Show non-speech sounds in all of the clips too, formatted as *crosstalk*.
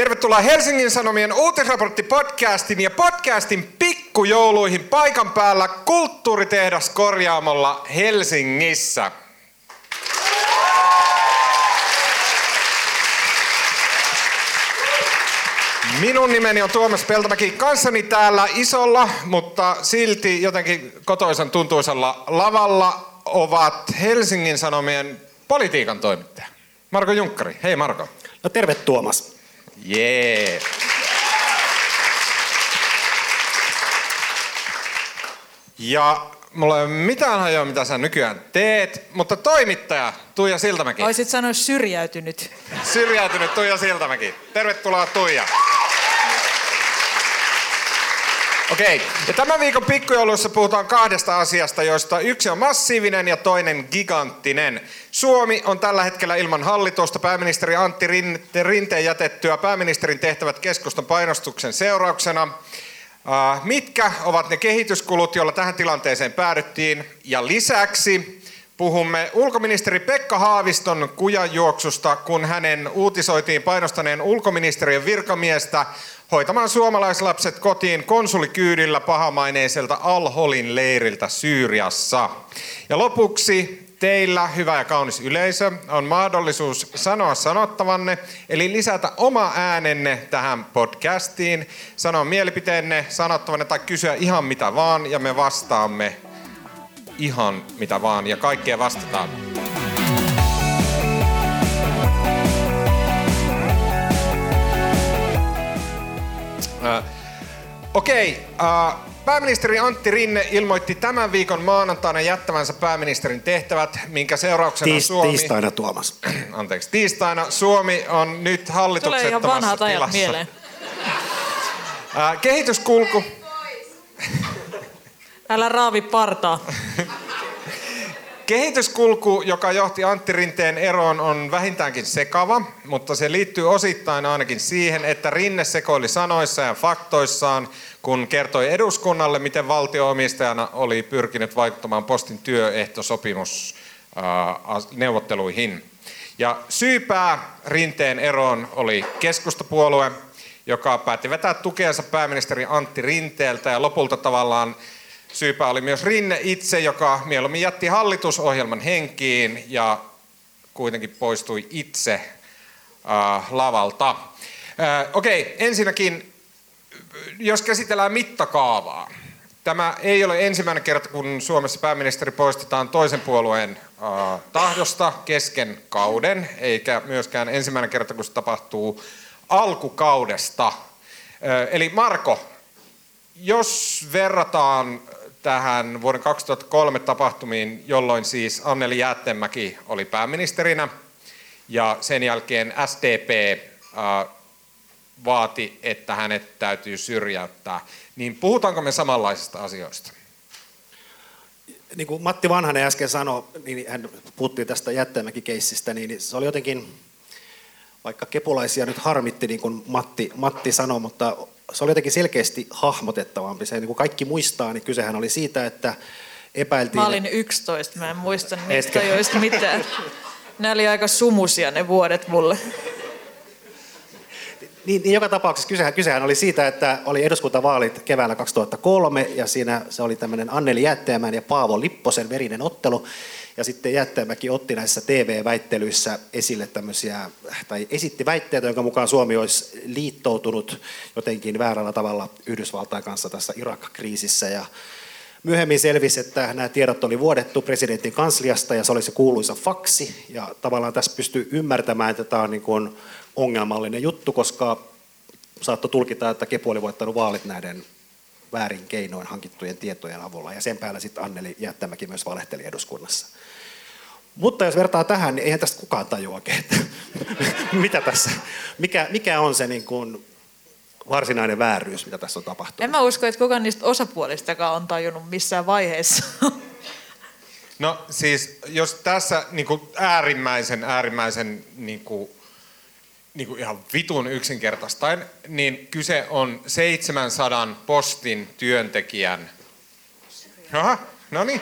Tervetuloa Helsingin Sanomien uutisraportti-podcastin ja podcastin pikkujouluihin paikan päällä Kulttuuritehdas korjaamolla Helsingissä. Minun nimeni on Tuomas Peltomäki. Kanssani täällä isolla, mutta silti jotenkin kotoisan tuntuisella lavalla ovat Helsingin Sanomien politiikan toimittaja. Marko Junkkari. Hei Marko. No terve Tuomas. Yeah. Ja mulla ei ole mitään hajoa, mitä sä nykyään teet, mutta toimittaja Tuija Siltamäki. Oisit sanoa syrjäytynyt. Syrjäytynyt Tuija Siltamäki. Tervetuloa Tuija. Okei, okay. ja tämän viikon pikkujouluissa puhutaan kahdesta asiasta, joista yksi on massiivinen ja toinen giganttinen. Suomi on tällä hetkellä ilman hallitusta pääministeri Antti Rinteen jätettyä pääministerin tehtävät keskustan painostuksen seurauksena. Uh, mitkä ovat ne kehityskulut, joilla tähän tilanteeseen päädyttiin? Ja lisäksi puhumme ulkoministeri Pekka Haaviston kujanjuoksusta, kun hänen uutisoitiin painostaneen ulkoministeriön virkamiestä hoitamaan suomalaislapset kotiin konsulikyydillä pahamaineiselta Al-Holin leiriltä Syyriassa. Ja lopuksi teillä, hyvä ja kaunis yleisö, on mahdollisuus sanoa sanottavanne, eli lisätä oma äänenne tähän podcastiin, sanoa mielipiteenne sanottavanne tai kysyä ihan mitä vaan, ja me vastaamme ihan mitä vaan, ja kaikkea vastataan. Äh, Okei, okay, äh, pääministeri Antti Rinne ilmoitti tämän viikon maanantaina jättävänsä pääministerin tehtävät, minkä seurauksena Tiis, Suomi... Tiistaina Tuomas. *clears throat* Anteeksi, tiistaina Suomi on nyt hallituksettomassa Tulee ihan vanhat ajat mieleen. Äh, kehityskulku... Älä raavi partaa. *laughs* Kehityskulku, joka johti Antti Rinteen eroon, on vähintäänkin sekava, mutta se liittyy osittain ainakin siihen, että Rinne sekoili sanoissa ja faktoissaan, kun kertoi eduskunnalle, miten valtioomistajana oli pyrkinyt vaikuttamaan postin työehtosopimus neuvotteluihin. Ja syypää Rinteen eroon oli keskustapuolue, joka päätti vetää tukeansa pääministeri Antti Rinteeltä ja lopulta tavallaan Syypä oli myös Rinne itse, joka mieluummin jätti hallitusohjelman henkiin ja kuitenkin poistui itse äh, lavalta. Äh, Okei, ensinnäkin, jos käsitellään mittakaavaa. Tämä ei ole ensimmäinen kerta, kun Suomessa pääministeri poistetaan toisen puolueen äh, tahdosta kesken kauden, eikä myöskään ensimmäinen kerta, kun se tapahtuu alkukaudesta. Äh, eli Marko, jos verrataan tähän vuoden 2003 tapahtumiin, jolloin siis Anneli Jäätteenmäki oli pääministerinä ja sen jälkeen SDP vaati, että hänet täytyy syrjäyttää. Niin puhutaanko me samanlaisista asioista? Niin kuin Matti Vanhanen äsken sanoi, niin hän puhuttiin tästä Jätteenmäki-keissistä, niin se oli jotenkin, vaikka kepulaisia nyt harmitti, niin kuin Matti, Matti sanoi, mutta se oli jotenkin selkeästi hahmotettavampi. Se, niin kuin kaikki muistaa, niin kysehän oli siitä, että epäiltiin... Mä olin 11, mä en muista niistä joista mitään. Ne oli aika sumusia ne vuodet mulle. Niin, niin joka tapauksessa kysehän, kysehän oli siitä, että oli eduskuntavaalit keväällä 2003 ja siinä se oli tämmöinen Anneli Jätteenmäen ja Paavo Lipposen verinen ottelu. Ja sitten Jätteenmäki otti näissä TV-väittelyissä esille tämmöisiä, tai esitti väitteitä, jonka mukaan Suomi olisi liittoutunut jotenkin väärällä tavalla Yhdysvaltain kanssa tässä Irak-kriisissä. Ja myöhemmin selvisi, että nämä tiedot oli vuodettu presidentin kansliasta ja se oli se kuuluisa faksi. Ja tavallaan tässä pystyy ymmärtämään, että tämä on niin kuin ongelmallinen juttu, koska saattoi tulkita, että Kepu oli voittanut vaalit näiden väärin keinoin hankittujen tietojen avulla. Ja sen päällä sitten Anneli Jättämäki myös valehteli eduskunnassa. Mutta jos vertaa tähän, niin eihän tästä kukaan tajua oikein, että *laughs* mitä tässä, mikä, mikä on se niin kuin varsinainen vääryys, mitä tässä on tapahtunut. En mä usko, että kukaan niistä osapuolistakaan on tajunnut missään vaiheessa. *laughs* No siis, jos tässä niin kuin äärimmäisen, äärimmäisen niin kuin, niin kuin ihan vitun yksinkertaistaen, niin kyse on 700 postin työntekijän. Aha, no niin.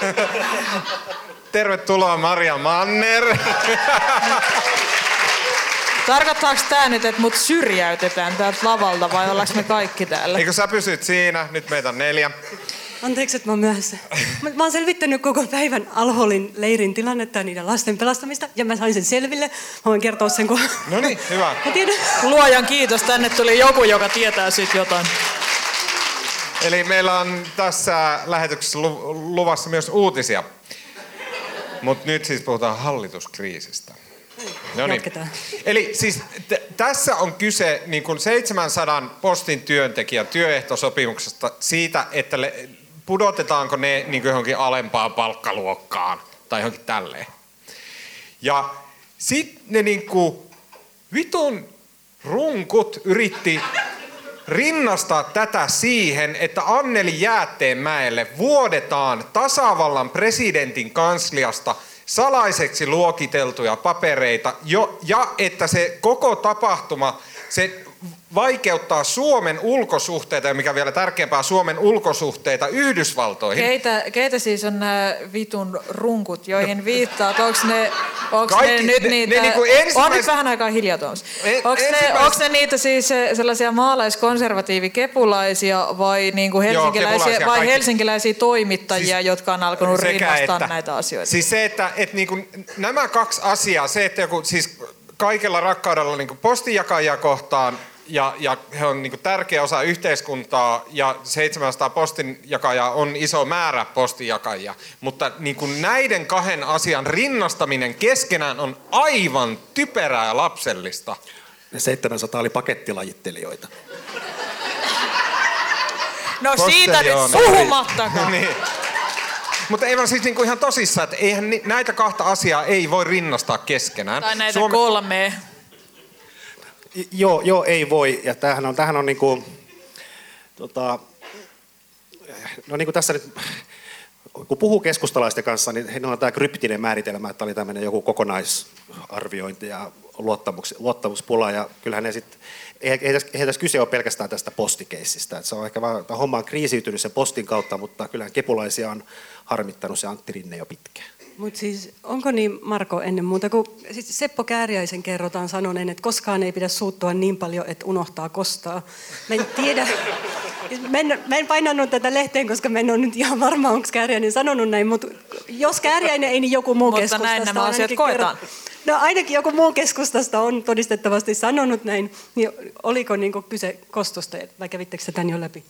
*laughs* Tervetuloa Maria Manner. Tarkoittaako tämä nyt, että mut syrjäytetään täältä lavalta vai ollaanko me kaikki täällä? Eikö sä pysyt siinä? Nyt meitä on neljä. Anteeksi, että mä oon myöhässä. Mä, mä oon selvittänyt koko päivän Alholin leirin tilannetta ja niiden lasten pelastamista, ja mä sain sen selville. Mä voin kertoa sen, kun... No niin, hyvä. Mä tiedän. Luojan kiitos, tänne tuli joku, joka tietää siitä jotain. Eli meillä on tässä lähetyksessä lu- luvassa myös uutisia. Mutta nyt siis puhutaan hallituskriisistä. No niin. Eli siis t- tässä on kyse niin kuin 700 postin työntekijän työehtosopimuksesta siitä, että le- pudotetaanko ne niin kuin johonkin alempaan palkkaluokkaan tai johonkin tälleen. Ja sitten ne niin kuin vitun runkut yritti rinnastaa tätä siihen, että Anneli Jäätteenmäelle vuodetaan tasavallan presidentin kansliasta salaiseksi luokiteltuja papereita, jo, ja että se koko tapahtuma, se vaikeuttaa Suomen ulkosuhteita, ja mikä vielä tärkeämpää, Suomen ulkosuhteita Yhdysvaltoihin. Keitä, keitä siis on nämä vitun runkut, joihin viittaat? Onko ne, onks Kaikki- ne nyt ne- niitä... ne niinku On ensimmäis- nyt vähän aikaa hiljaa Tuomas. En- Onko ne, ensimmäis- onks ne niitä siis eh, sellaisia maalaiskonservatiivikepulaisia vai, niinku helsinkiläisiä, kepulaisia vai kaikki. helsinkiläisiä toimittajia, Siis jotka on alkanut rinnastaa näitä asioita? Siis se, että et niinku, nämä kaksi asiaa, se, että joku, siis kaikella rakkaudella niinku postinjakajia kohtaan, ja, ja he on niinku tärkeä osa yhteiskuntaa, ja 700 postinjakajaa on iso määrä postinjakajia. Mutta niinku näiden kahden asian rinnastaminen keskenään on aivan typerää ja lapsellista. Ne 700 oli pakettilajittelijoita. No siitä nyt puhumattakaan. *laughs* niin. Mutta ei vaan siis niinku ihan tosissaan, että eihän ni- näitä kahta asiaa ei voi rinnastaa keskenään. Tai näitä Suomi- kolmea. Joo, joo, ei voi. Ja tämähän on, tämähän on niin kuin, tota, no niin kuin tässä nyt, kun puhuu keskustalaisten kanssa, niin heillä on tämä kryptinen määritelmä, että oli tämmöinen joku kokonaisarviointi ja luottamus, luottamuspula. Ja kyllähän ne sitten, ei, ei, tässä- ei tässä kyse ole pelkästään tästä postikeissistä. Että se on ehkä vaan, homma on kriisiytynyt sen postin kautta, mutta kyllähän kepulaisia on harmittanut se Antti Rinne jo pitkään. Mutta siis onko niin, Marko, ennen muuta, kun siis Seppo Kääriäisen kerrotaan sanoneen, että koskaan ei pidä suuttua niin paljon, että unohtaa kostaa. Mä en tiedä, *laughs* mä en, mä en painanut tätä lehteen, koska mä en ole nyt ihan varma, onko Kääriäinen sanonut näin, mutta jos Kääriäinen ei, niin joku muu Mutta keskustasta näin nämä asiat koetaan. No ainakin joku muu keskustasta on todistettavasti sanonut näin, niin oliko niin kyse kostosta vai kävittekö tämän jo läpi?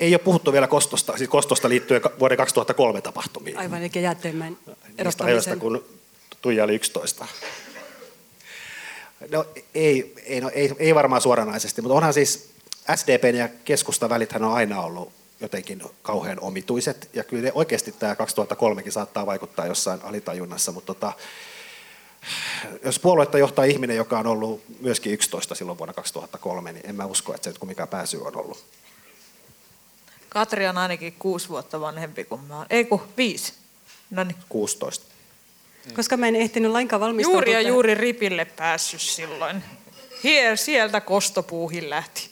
Ei ole puhuttu vielä kostosta, siis kostosta liittyen vuoden 2003 tapahtumiin. Aivan, eli ajoista, erottamisen. kun Tuija oli 11. No ei, ei, no, ei, ei varmaan suoranaisesti, mutta onhan siis SDPn ja keskustan välithän on aina ollut jotenkin kauhean omituiset, ja kyllä ne oikeasti tämä 2003kin saattaa vaikuttaa jossain alitajunnassa, mutta tota, jos puoluetta johtaa ihminen, joka on ollut myöskin 11 silloin vuonna 2003, niin en mä usko, että se nyt kumminkaan pääsy on ollut. Katri on ainakin kuusi vuotta vanhempi kuin mä oon. Ei kun viisi. No niin. 16. Koska mä en ehtinyt lainkaan valmistautua. Juuri ja tähän. juuri ripille päässyt silloin. Hier, sieltä kostopuuhin lähti.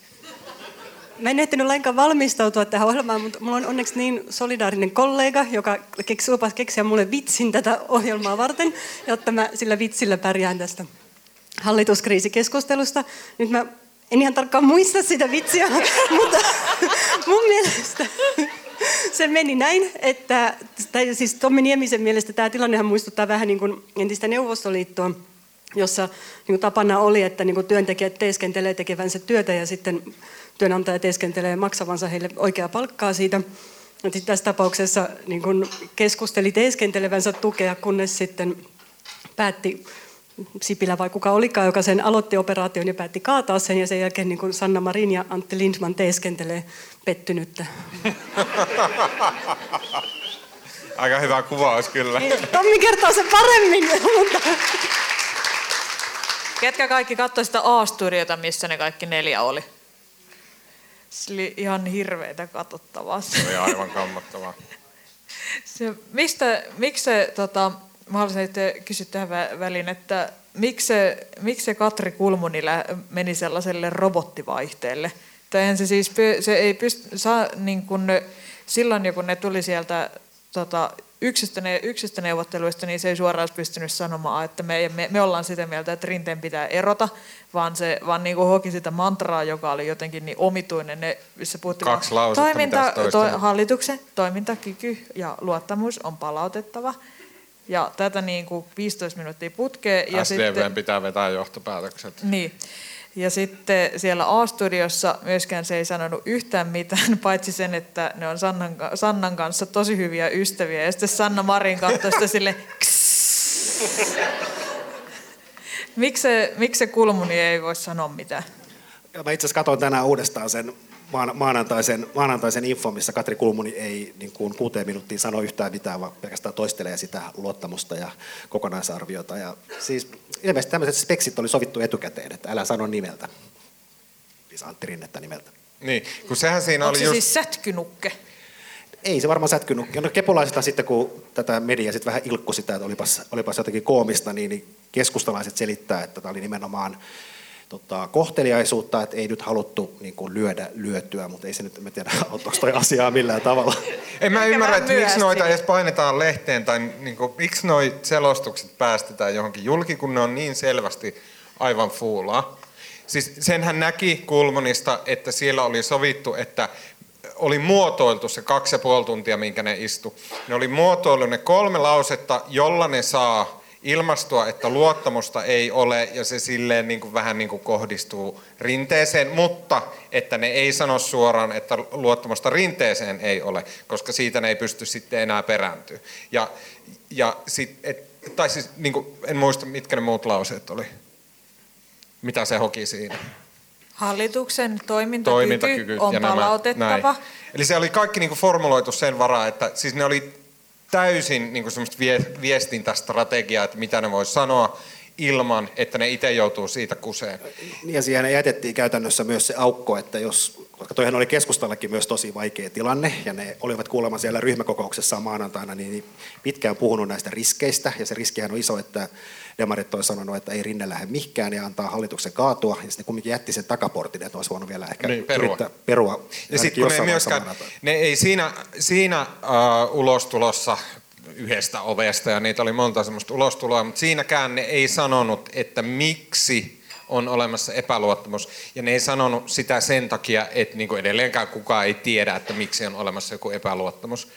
Mä en ehtinyt lainkaan valmistautua tähän ohjelmaan, mutta mulla on onneksi niin solidaarinen kollega, joka keksi, lupasi keksiä mulle vitsin tätä ohjelmaa varten, jotta mä sillä vitsillä pärjään tästä hallituskriisikeskustelusta. Nyt mä en ihan tarkkaan muista sitä vitsiä, *laughs* mutta mun mielestä se meni näin, että tai siis Tommi Niemisen mielestä tämä tilannehan muistuttaa vähän niin kuin entistä Neuvostoliittoa, jossa niin kuin tapana oli, että niin kuin työntekijät teeskentelee tekevänsä työtä ja sitten työnantaja teeskentelee maksavansa heille oikeaa palkkaa siitä. Tässä tapauksessa niin kuin keskusteli teeskentelevänsä tukea, kunnes sitten päätti Sipilä vai kuka olikaan, joka sen aloitti operaation ja päätti kaataa sen. Ja sen jälkeen niin kuin Sanna Marin ja Antti Lindman teeskentelee pettynyttä. *laughs* Aika hyvä kuvaus kyllä. Tommi kertoo sen paremmin, mutta Ketkä kaikki katsoi sitä A-studiota, missä ne kaikki neljä oli? Se oli ihan hirveetä katsottavaa. Se oli aivan kammottavaa. Se, mistä, miksi se, tota, mä haluaisin kysyä tähän vä- väliin, että miksi miksi Katri Kulmuni meni sellaiselle robottivaihteelle? Tai se siis, se ei pysty, saa, niin kun, silloin kun ne tuli sieltä tota, yksistä, ne, yksistä neuvotteluista, niin se ei suoraan olisi pystynyt sanomaan, että me, me, me ollaan sitä mieltä, että rinteen pitää erota, vaan se vaan niin kuin hoki sitä mantraa, joka oli jotenkin niin omituinen. Ne, missä puhuttiin Kaksi lausetta, toiminta, toistit? hallituksen toimintakyky ja luottamus on palautettava. Ja tätä niin kuin 15 minuuttia putkeen. Ja SDVn sitten, pitää vetää johtopäätökset. niin. Ja sitten siellä A-studiossa myöskään se ei sanonut yhtään mitään, *laughs* paitsi sen, että ne on Sannan, Sannan kanssa tosi hyviä ystäviä. Ja sitten Sanna Marin katsoi sitä sille *laughs* Miksi se, miksi se Kulmuni ei voi sanoa mitään? Ja mä itse asiassa katsoin tänään uudestaan sen maanantaisen, maanantaisen info, missä Katri Kulmuni ei niin kuin kuuteen minuuttiin sano yhtään mitään, vaan pelkästään toistelee sitä luottamusta ja kokonaisarviota. Ja siis ilmeisesti tämmöiset speksit oli sovittu etukäteen, että älä sano nimeltä. Siis Antti Rinnettä nimeltä. Niin, kun sehän siinä Onko oli se just... siis sätkynukke? Ei se varmaan sätkynyt. No kepulaisethan sitten, kun tätä media sitten vähän ilkku sitä, että olipas, olipas jotenkin koomista, niin, niin keskustalaiset selittää, että tämä oli nimenomaan tota, kohteliaisuutta, että ei nyt haluttu niin kuin lyödä lyötyä, mutta ei se nyt, en tiedä, *laughs* onko toi asiaa millään tavalla. *laughs* En mä ymmärrä, että miksi noita edes painetaan lehteen tai niin kuin, miksi noi selostukset päästetään johonkin julki, kun ne on niin selvästi aivan fuulaa. Siis senhän näki Kulmunista, että siellä oli sovittu, että oli muotoiltu se kaksi ja puoli tuntia, minkä ne istu. Ne oli muotoiltu ne kolme lausetta, jolla ne saa ilmastua, että luottamusta ei ole ja se silleen niin kuin vähän niin kuin kohdistuu rinteeseen, mutta että ne ei sano suoraan, että luottamusta rinteeseen ei ole, koska siitä ne ei pysty sitten enää perääntyä. Ja, ja sit, et, tai siis niin kuin, en muista mitkä ne muut lauseet oli. Mitä se hoki siinä? Hallituksen toimintakyky, toimintakyky on ja nämä, palautettava. näin. Eli se oli kaikki niin kuin formuloitu sen varaa, että siis ne oli täysin niin kuin viestintästrategiaa, että mitä ne voi sanoa ilman, että ne itse joutuu siitä kuseen. Niin ja siihen jätettiin käytännössä myös se aukko, että jos, koska toihan oli keskustallekin myös tosi vaikea tilanne, ja ne olivat kuulemma siellä ryhmäkokouksessa maanantaina niin pitkään puhunut näistä riskeistä, ja se riskihän on iso, että demarit on sanonut, että ei rinne lähde mihinkään ja antaa hallituksen kaatua, ja sitten kumminkin jätti sen takaportin, että olisi voinut vielä ehkä Niin, perua. yrittää perua. Ja sitten kun ne, myöskään, ne ei siinä, siinä uh, ulostulossa yhdestä ovesta, ja niitä oli monta semmoista ulostuloa, mutta siinäkään ne ei sanonut, että miksi on olemassa epäluottamus. Ja ne ei sanonut sitä sen takia, että niin kuin edelleenkään kukaan ei tiedä, että miksi on olemassa joku epäluottamus.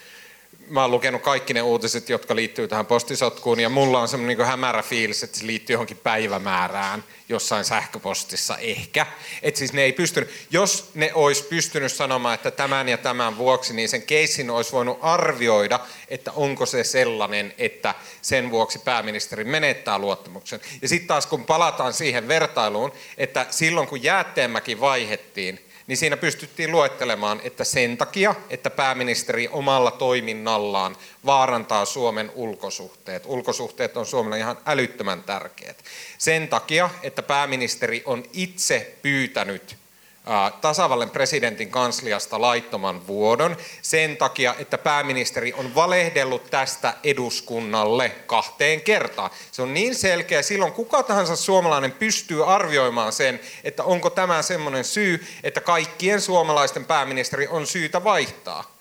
Mä oon lukenut kaikki ne uutiset, jotka liittyy tähän postisotkuun, ja mulla on semmoinen niin hämärä fiilis, että se liittyy johonkin päivämäärään jossain sähköpostissa ehkä. Että siis ne ei pystynyt, jos ne olisi pystynyt sanomaan, että tämän ja tämän vuoksi, niin sen keissin olisi voinut arvioida, että onko se sellainen, että sen vuoksi pääministeri menettää luottamuksen. Ja sitten taas kun palataan siihen vertailuun, että silloin kun Jäätteenmäki vaihettiin, niin siinä pystyttiin luettelemaan, että sen takia, että pääministeri omalla toiminnallaan vaarantaa Suomen ulkosuhteet. Ulkosuhteet on Suomelle ihan älyttömän tärkeät. Sen takia, että pääministeri on itse pyytänyt tasavallan presidentin kansliasta laittoman vuodon sen takia, että pääministeri on valehdellut tästä eduskunnalle kahteen kertaan. Se on niin selkeä, silloin kuka tahansa suomalainen pystyy arvioimaan sen, että onko tämä semmoinen syy, että kaikkien suomalaisten pääministeri on syytä vaihtaa.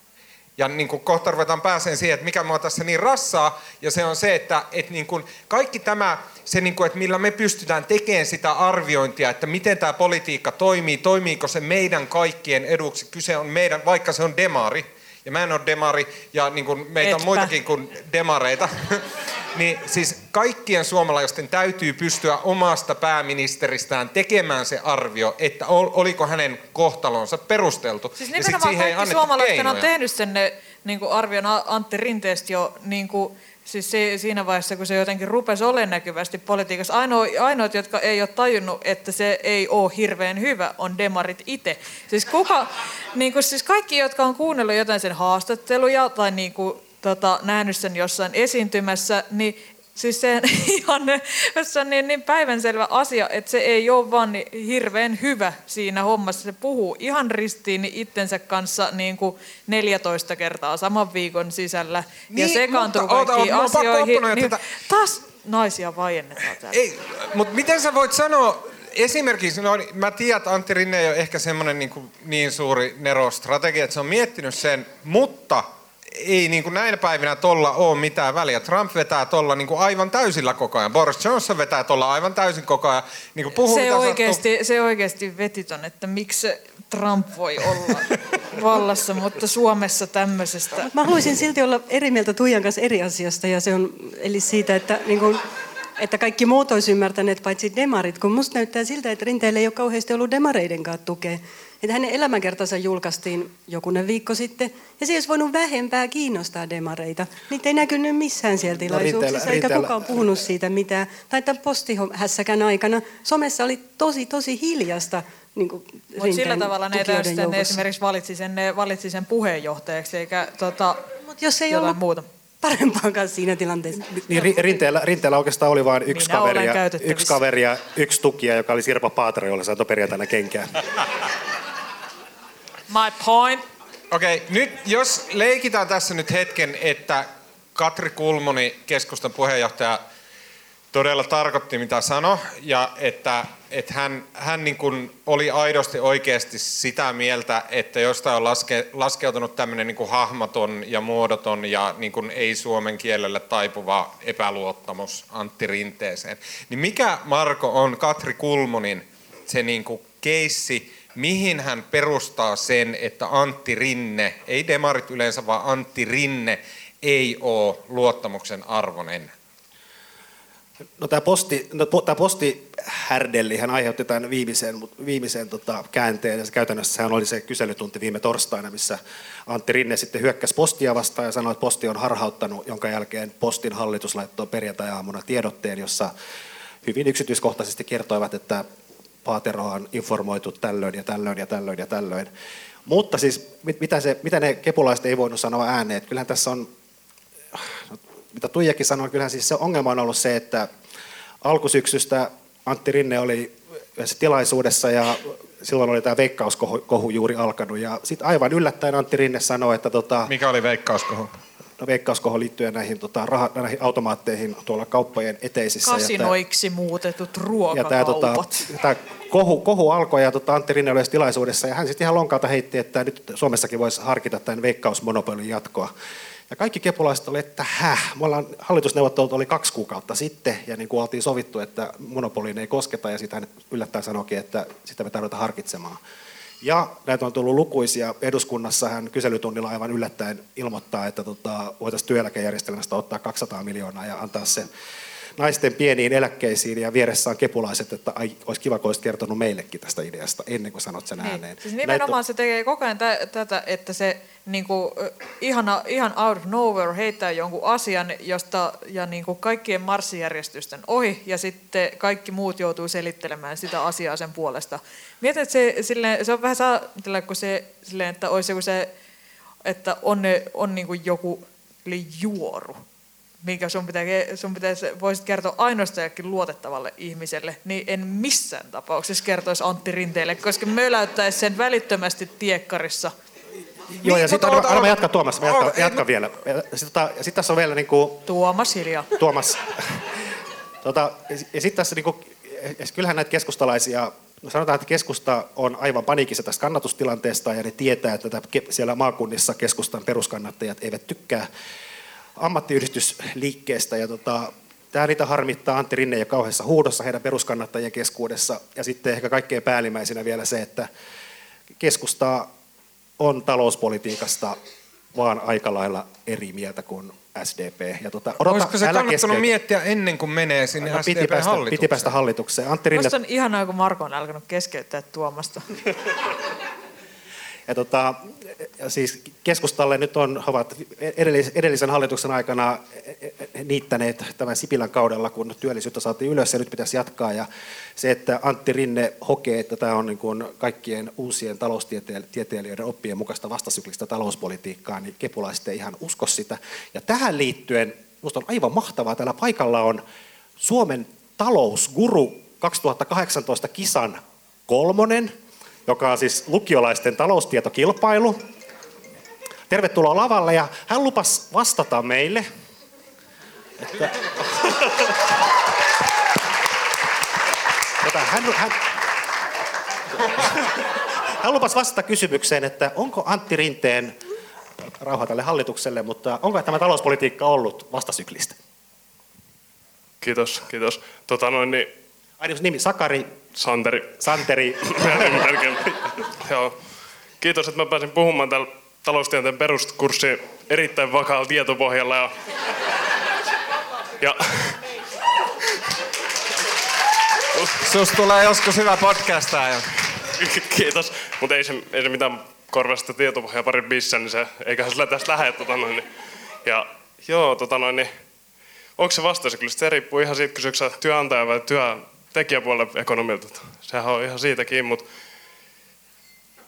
Ja niin kuin kohta ruvetaan pääseen siihen, että mikä mua tässä niin rassaa, ja se on se, että, että niin kuin kaikki tämä, se niin kuin, että millä me pystytään tekemään sitä arviointia, että miten tämä politiikka toimii, toimiiko se meidän kaikkien eduksi, kyse on meidän, vaikka se on demari, ja mä en ole demari, ja niin kuin meitä on Etpä. muitakin kuin demareita, *laughs* niin siis kaikkien suomalaisten täytyy pystyä omasta pääministeristään tekemään se arvio, että ol- oliko hänen kohtalonsa perusteltu. Siis Ja nimenomaan ei kaikki suomalaiset on tehnyt sen ne, niin kuin arvion Antti Rinteestä jo niin kuin, siis se, siinä vaiheessa, kun se jotenkin rupesi olemaan näkyvästi politiikassa. Ainoa, ainoat, jotka ei ole tajunnut, että se ei ole hirveän hyvä, on demarit itse. Siis, kuka, niin kuin, siis kaikki, jotka on kuunnellut jotain sen haastatteluja tai niin kuin, tota, nähnyt sen jossain esiintymässä, niin Siis se, *laughs* ihan, se on niin, niin päivänselvä asia, että se ei ole vaan niin hirveän hyvä siinä hommassa. Se puhuu ihan ristiin itsensä kanssa niin kuin 14 kertaa saman viikon sisällä ja Niin, sekaantuu mutta oota, kaikkiin oota, asioihin. Niin, tätä. taas naisia vaiennetaan täällä. Ei, mutta miten sä voit sanoa, esimerkiksi, no, mä tiedän, että Antti Rinne ei ole ehkä semmoinen niin, niin suuri nerostrategia, että se on miettinyt sen, mutta ei niin kuin näinä päivinä tolla ole mitään väliä. Trump vetää tolla niin kuin aivan täysillä koko ajan. Boris Johnson vetää tolla aivan täysin koko ajan. Niin kuin puhuu, se, oikeasti, se oikeasti veti ton, että miksi Trump voi olla *laughs* vallassa, mutta Suomessa tämmöisestä. Mä haluaisin silti olla eri mieltä Tuijan kanssa eri asiasta, ja se on, eli siitä, että niin kuin, että kaikki muut olisi ymmärtäneet paitsi demarit, kun musta näyttää siltä, että Rinteelle ei ole kauheasti ollut demareiden kanssa tukea. Että hänen elämänkertansa julkaistiin jokunen viikko sitten, ja se olisi voinut vähempää kiinnostaa demareita. Niitä ei näkynyt missään siellä no, tilaisuuksissa, no, eikä kukaan puhunut siitä mitään. Tai tämän postihässäkän aikana somessa oli tosi, tosi hiljasta niin Mutta sillä tavalla ne sitten esimerkiksi valitsi sen, ne valitsi sen puheenjohtajaksi, eikä tota, Mut jos ei ollut muuta parempaakaan siinä tilanteessa. Niin, rinteellä, rinteellä oikeastaan oli vain yksi kaveri, ja, yksi kaveri ja yksi tukija, joka oli Sirpa Paatero, jolla saatoi perjantaina kenkään. *laughs* My point. Okei, okay, nyt jos leikitään tässä nyt hetken, että Katri Kulmuni, keskustan puheenjohtaja, todella tarkoitti mitä sanoi ja että, että hän, hän niin kuin oli aidosti oikeasti sitä mieltä, että jostain on laske, laskeutunut tämmöinen niin kuin hahmoton ja muodoton ja niin kuin ei suomen kielellä taipuva epäluottamus Antti Rinteeseen. Niin mikä Marko on Katri Kulmunin se niin kuin keissi, mihin hän perustaa sen, että Antti Rinne, ei demarit yleensä, vaan Antti Rinne ei ole luottamuksen arvoinen? No tämä posti, no, tämä postihärdelli hän aiheutti tämän viimeisen, viimeisen tota, käänteen. Ja se käytännössä sehän oli se kyselytunti viime torstaina, missä Antti Rinne sitten hyökkäsi postia vastaan ja sanoi, että posti on harhauttanut, jonka jälkeen postin hallitus laittoi perjantai-aamuna tiedotteen, jossa hyvin yksityiskohtaisesti kertoivat, että Paateroa on informoitu tällöin ja tällöin ja tällöin ja tällöin. Mutta siis mitä, se, mitä ne kepulaiset ei voinut sanoa ääneen, että kyllähän tässä on, mitä Tuijakin sanoi, kyllähän siis se ongelma on ollut se, että alkusyksystä Antti Rinne oli yhdessä tilaisuudessa ja silloin oli tämä veikkauskohu juuri alkanut ja sitten aivan yllättäen Antti Rinne sanoi, että tota, Mikä oli veikkauskohu? Veikkauskohon liittyen näihin, tota, raha, näihin automaatteihin tuolla kauppojen eteisissä. Kasinoiksi ja muutetut ruokakaupat. Ja tämä, tota, tämä kohu, kohu alkoi ja tota, Antti Rinne oli tilaisuudessa ja hän sitten ihan lonkalta heitti, että nyt Suomessakin voisi harkita tämän veikkausmonopolin jatkoa. Ja kaikki kepulaiset oli, että häh, me ollaan, hallitusneuvottelut oli kaksi kuukautta sitten, ja niin kuin oltiin sovittu, että monopoliin ei kosketa, ja sitten hän yllättäen sanoikin, että sitä me tarvitaan harkitsemaan. Ja näitä on tullut lukuisia. Eduskunnassa hän kyselytunnilla aivan yllättäen ilmoittaa, että tota, voitaisiin työeläkejärjestelmästä ottaa 200 miljoonaa ja antaa se naisten pieniin eläkkeisiin ja vieressä on kepulaiset, että ai, olisi kiva, kun olisit kertonut meillekin tästä ideasta ennen kuin sanot sen niin. ääneen. Siis nimenomaan Näitä... se tekee koko ajan tätä, että se niin kuin, ihan, ihan out of nowhere heittää jonkun asian, josta ja niin kuin kaikkien marssijärjestysten ohi, ja sitten kaikki muut joutuu selittelemään sitä asiaa sen puolesta. Mietin, että se, silleen, se on vähän saatella kuin se, silleen, että olisi joku se, että on, ne, on niin kuin joku juoru, minkä sun, pitää, sun pitäisi, voisit kertoa ainoastaan luotettavalle ihmiselle, niin en missään tapauksessa kertoisi Antti Rinteelle, koska möläyttäisi sen välittömästi tiekkarissa. Joo, ja sitten anna, jatka Tuomas, mä jatka, okay, jatka vielä. Sitten tota, sit tässä on vielä niin kuin... Tuomas hiljaa. Tuomas. tota, ja sitten tässä niin kuin, kyllähän näitä keskustalaisia No sanotaan, että keskusta on aivan paniikissa tästä kannatustilanteesta ja ne tietää, että siellä maakunnissa keskustan peruskannattajat eivät tykkää ammattiyhdistysliikkeestä. Ja tota, tämä niitä harmittaa Antti Rinne ja kauheassa huudossa heidän peruskannattajien keskuudessa. Ja sitten ehkä kaikkein päällimmäisenä vielä se, että keskusta on talouspolitiikasta vaan aika lailla eri mieltä kuin SDP. Ja tota, odota, Olisiko se kannattanut keskeytä. miettiä ennen kuin menee sinne no, piti päästä, piti päästä hallitukseen. Antti Rinne... Musta on ihanaa, kun Marko on alkanut keskeyttää Tuomasta. *laughs* ja tota, siis keskustalle nyt on, ovat edellisen hallituksen aikana niittäneet tämän Sipilän kaudella, kun työllisyyttä saatiin ylös ja nyt pitäisi jatkaa. Ja se, että Antti Rinne hokee, että tämä on niin kuin kaikkien uusien taloustieteilijöiden oppien mukaista vastasyklistä talouspolitiikkaa, niin kepulaiset ei ihan usko sitä. Ja tähän liittyen minusta on aivan mahtavaa, täällä paikalla on Suomen talousguru 2018 kisan kolmonen, joka on siis lukiolaisten taloustietokilpailu. Tervetuloa lavalle ja hän lupas vastata meille. Että... Jota, hän, hän, hän lupasi vastata kysymykseen, että onko Antti Rinteen rauhaa tälle hallitukselle, mutta onko tämä talouspolitiikka ollut vastasyklistä? Kiitos, kiitos. Tota noin, niin Aina nimi Sakari, Santeri. Santeri. *coughs* Joo. Kiitos, että mä pääsin puhumaan tällä taloustieteen peruskurssi erittäin vakaalla tietopohjalla. Ja, ja Sus tulee joskus hyvä podcastaa. Ja... kiitos, mutta ei se, ei se mitään korvasta tietopohjaa pari bissä, niin se, eiköhän sillä tästä lähde. Tota noin, niin. Ja joo, tota noin, niin, onko se vastaus? Kyllä se riippuu ihan siitä, kysyykö työnantaja vai työntekijäpuolelle ekonomilta. Sehän on ihan siitäkin, mutta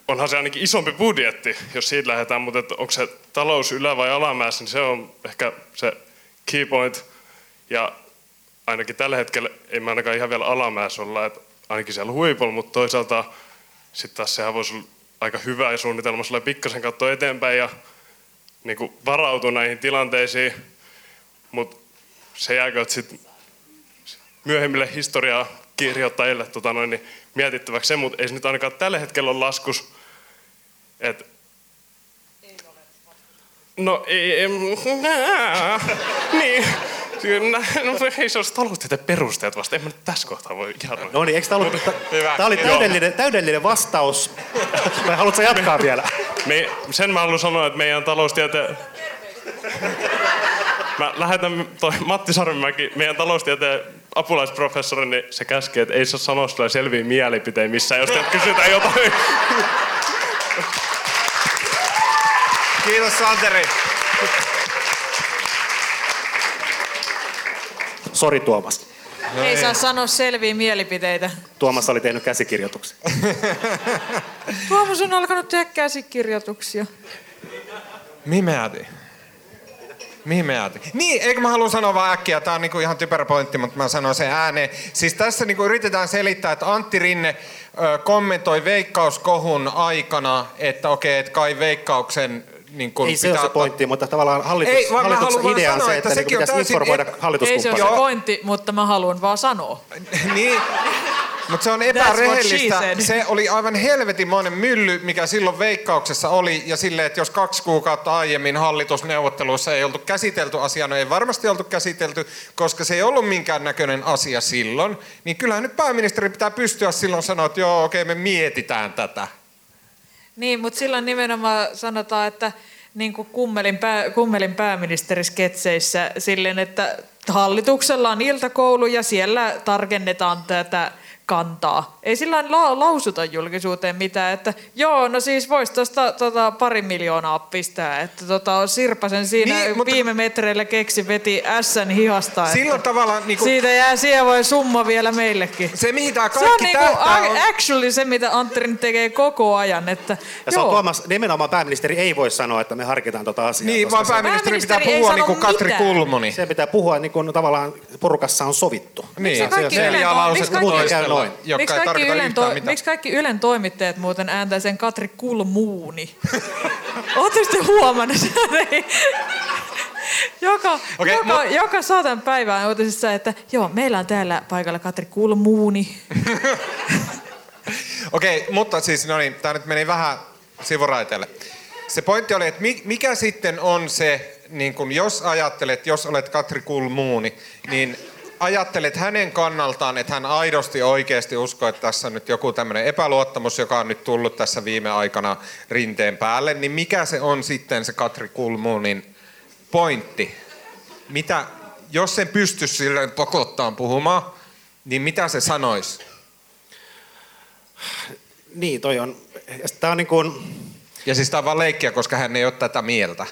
onhan se ainakin isompi budjetti, jos siitä lähdetään, mutta että onko se talous ylä- vai alamäessä, niin se on ehkä se key point. Ja ainakin tällä hetkellä ei me ainakaan ihan vielä alamäessä olla, että ainakin siellä huipulla, mutta toisaalta sitten taas sehän voisi olla aika hyvä ja suunnitelmassa olla pikkasen katsoa eteenpäin ja niin varautua näihin tilanteisiin, mutta se jääkö sitten myöhemmille historiaa kirjoittajille tota noin, niin mietittäväksi se, mutta ei se nyt ainakaan tällä hetkellä ole laskus. Et, No ei, ei nää, *laughs* niin. Nää, No ei se olisi taloustieteen perusteet vasta. En mä nyt tässä kohtaa voi noin. No niin, eikö tämä ollut, tämä oli täydellinen, täydellinen vastaus. *laughs* Vai haluatko jatkaa vielä? Me, sen mä haluan sanoa, että meidän taloustieteen... Mä lähetän toi Matti Sarvimäki, meidän taloustieteen apulaisprofessori, niin se käskee, että ei saa sanoa sulle selviä mielipiteitä missään, jos teiltä kysytään jotain. Kiitos Santeri. Sori Tuomas. Ei saa sanoa selviä mielipiteitä. Tuomas oli tehnyt käsikirjoituksen. Tuomas on alkanut tehdä käsikirjoituksia. Mihin me jäätiin? Mihin me jäätiin? Niin, eikö mä haluan sanoa vaan äkkiä, tää on niinku ihan typerä pointti, mutta mä sanon sen ääneen. Siis tässä niinku yritetään selittää, että Antti Rinne kommentoi veikkauskohun aikana, että okei, että kai veikkauksen niin kun Ei se ole se ottaa- pointti, mutta tavallaan hallitus, Ei, vaan mä hallituksen haluan vaan idea on sanoa, se, että että, sekin on pitäisi täysin informoida ep- Ei se ole se pointti, mutta mä haluan vaan sanoa. *laughs* niin, mutta se on epärehellistä. Se oli aivan helvetimoinen mylly, mikä silloin veikkauksessa oli. Ja silleen, että jos kaksi kuukautta aiemmin hallitusneuvotteluissa ei oltu käsitelty asiaa, no ei varmasti oltu käsitelty, koska se ei ollut minkään näköinen asia silloin. Niin kyllähän nyt pääministeri pitää pystyä silloin sanoa, että joo, okei, me mietitään tätä. Niin, mutta silloin nimenomaan sanotaan, että niin kuin kummelin, pää, kummelin pääministerisketseissä silleen, että hallituksella on iltakoulu ja siellä tarkennetaan tätä kantaa. Ei sillä la- lausuta julkisuuteen mitään, että joo, no siis voisi tuosta tota, pari miljoonaa pistää, että tota, Sirpasen siinä Niin, niin, mutta- viime metreillä keksi veti ässän hihasta. Silloin että tavallaan niin kuin, Siitä jää siihen voi summa vielä meillekin. se, mihin tämä Se on kaikki niinku tähtää, on... actually se, mitä Antterin tekee koko ajan. Että, Ja se on joo. Tuomas, nimenomaan pääministeri ei voi sanoa, että me harkitaan tuota asiaa. Niin, vaan se- pääministeri pitää puhua niin kuin Katri mitään. Kulmuni. Se pitää puhua niin kuin tavallaan porukassa on sovittu. Niin, kaikki se Ylen neljä to- lausetta miksi kaikki- toistella, Noin. Miksi ei kaikki, tarkoita Ylen yhtään to- mitään. miksi kaikki Ylen toimittajat muuten ääntää sen Katri Kulmuuni? *laughs* Oletteko te huomannut *laughs* joka, Okei, joka, mut- joka saatan päivään uutisissa, että joo, meillä on täällä paikalla Katri Kulmuuni. *laughs* Okei, mutta siis no niin, tämä nyt meni vähän sivuraiteelle. Se pointti oli, että mi- mikä sitten on se, niin kun jos ajattelet, jos olet Katri Kulmuuni, niin ajattelet hänen kannaltaan, että hän aidosti oikeasti uskoo, että tässä on nyt joku tämmöinen epäluottamus, joka on nyt tullut tässä viime aikana rinteen päälle, niin mikä se on sitten se Katri Kulmuunin pointti? Mitä, jos sen pystyisi silleen pakottaan puhumaan, niin mitä se sanoisi? Niin, toi on. Tämä on niin kuin, Ja siis tämä on vaan leikkiä, koska hän ei ole tätä mieltä.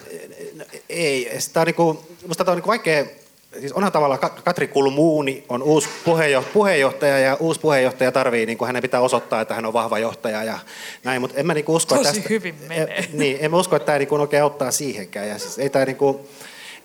ei, tämä on niin kuin, musta tämä on niin kuin vaikea, siis onhan tavallaan Ka- Katri Kulmuuni on uusi puheenjohtaja, puheenjohtaja ja uusi puheenjohtaja tarvii, niin kuin hänen pitää osoittaa, että hän on vahva johtaja ja näin, mutta en mä niin kuin usko, Tosi että tästä, hyvin menee. En, *laughs* niin, en mä usko, että tämä niin kuin oikein auttaa siihenkään ja siis ei tämä niin kuin,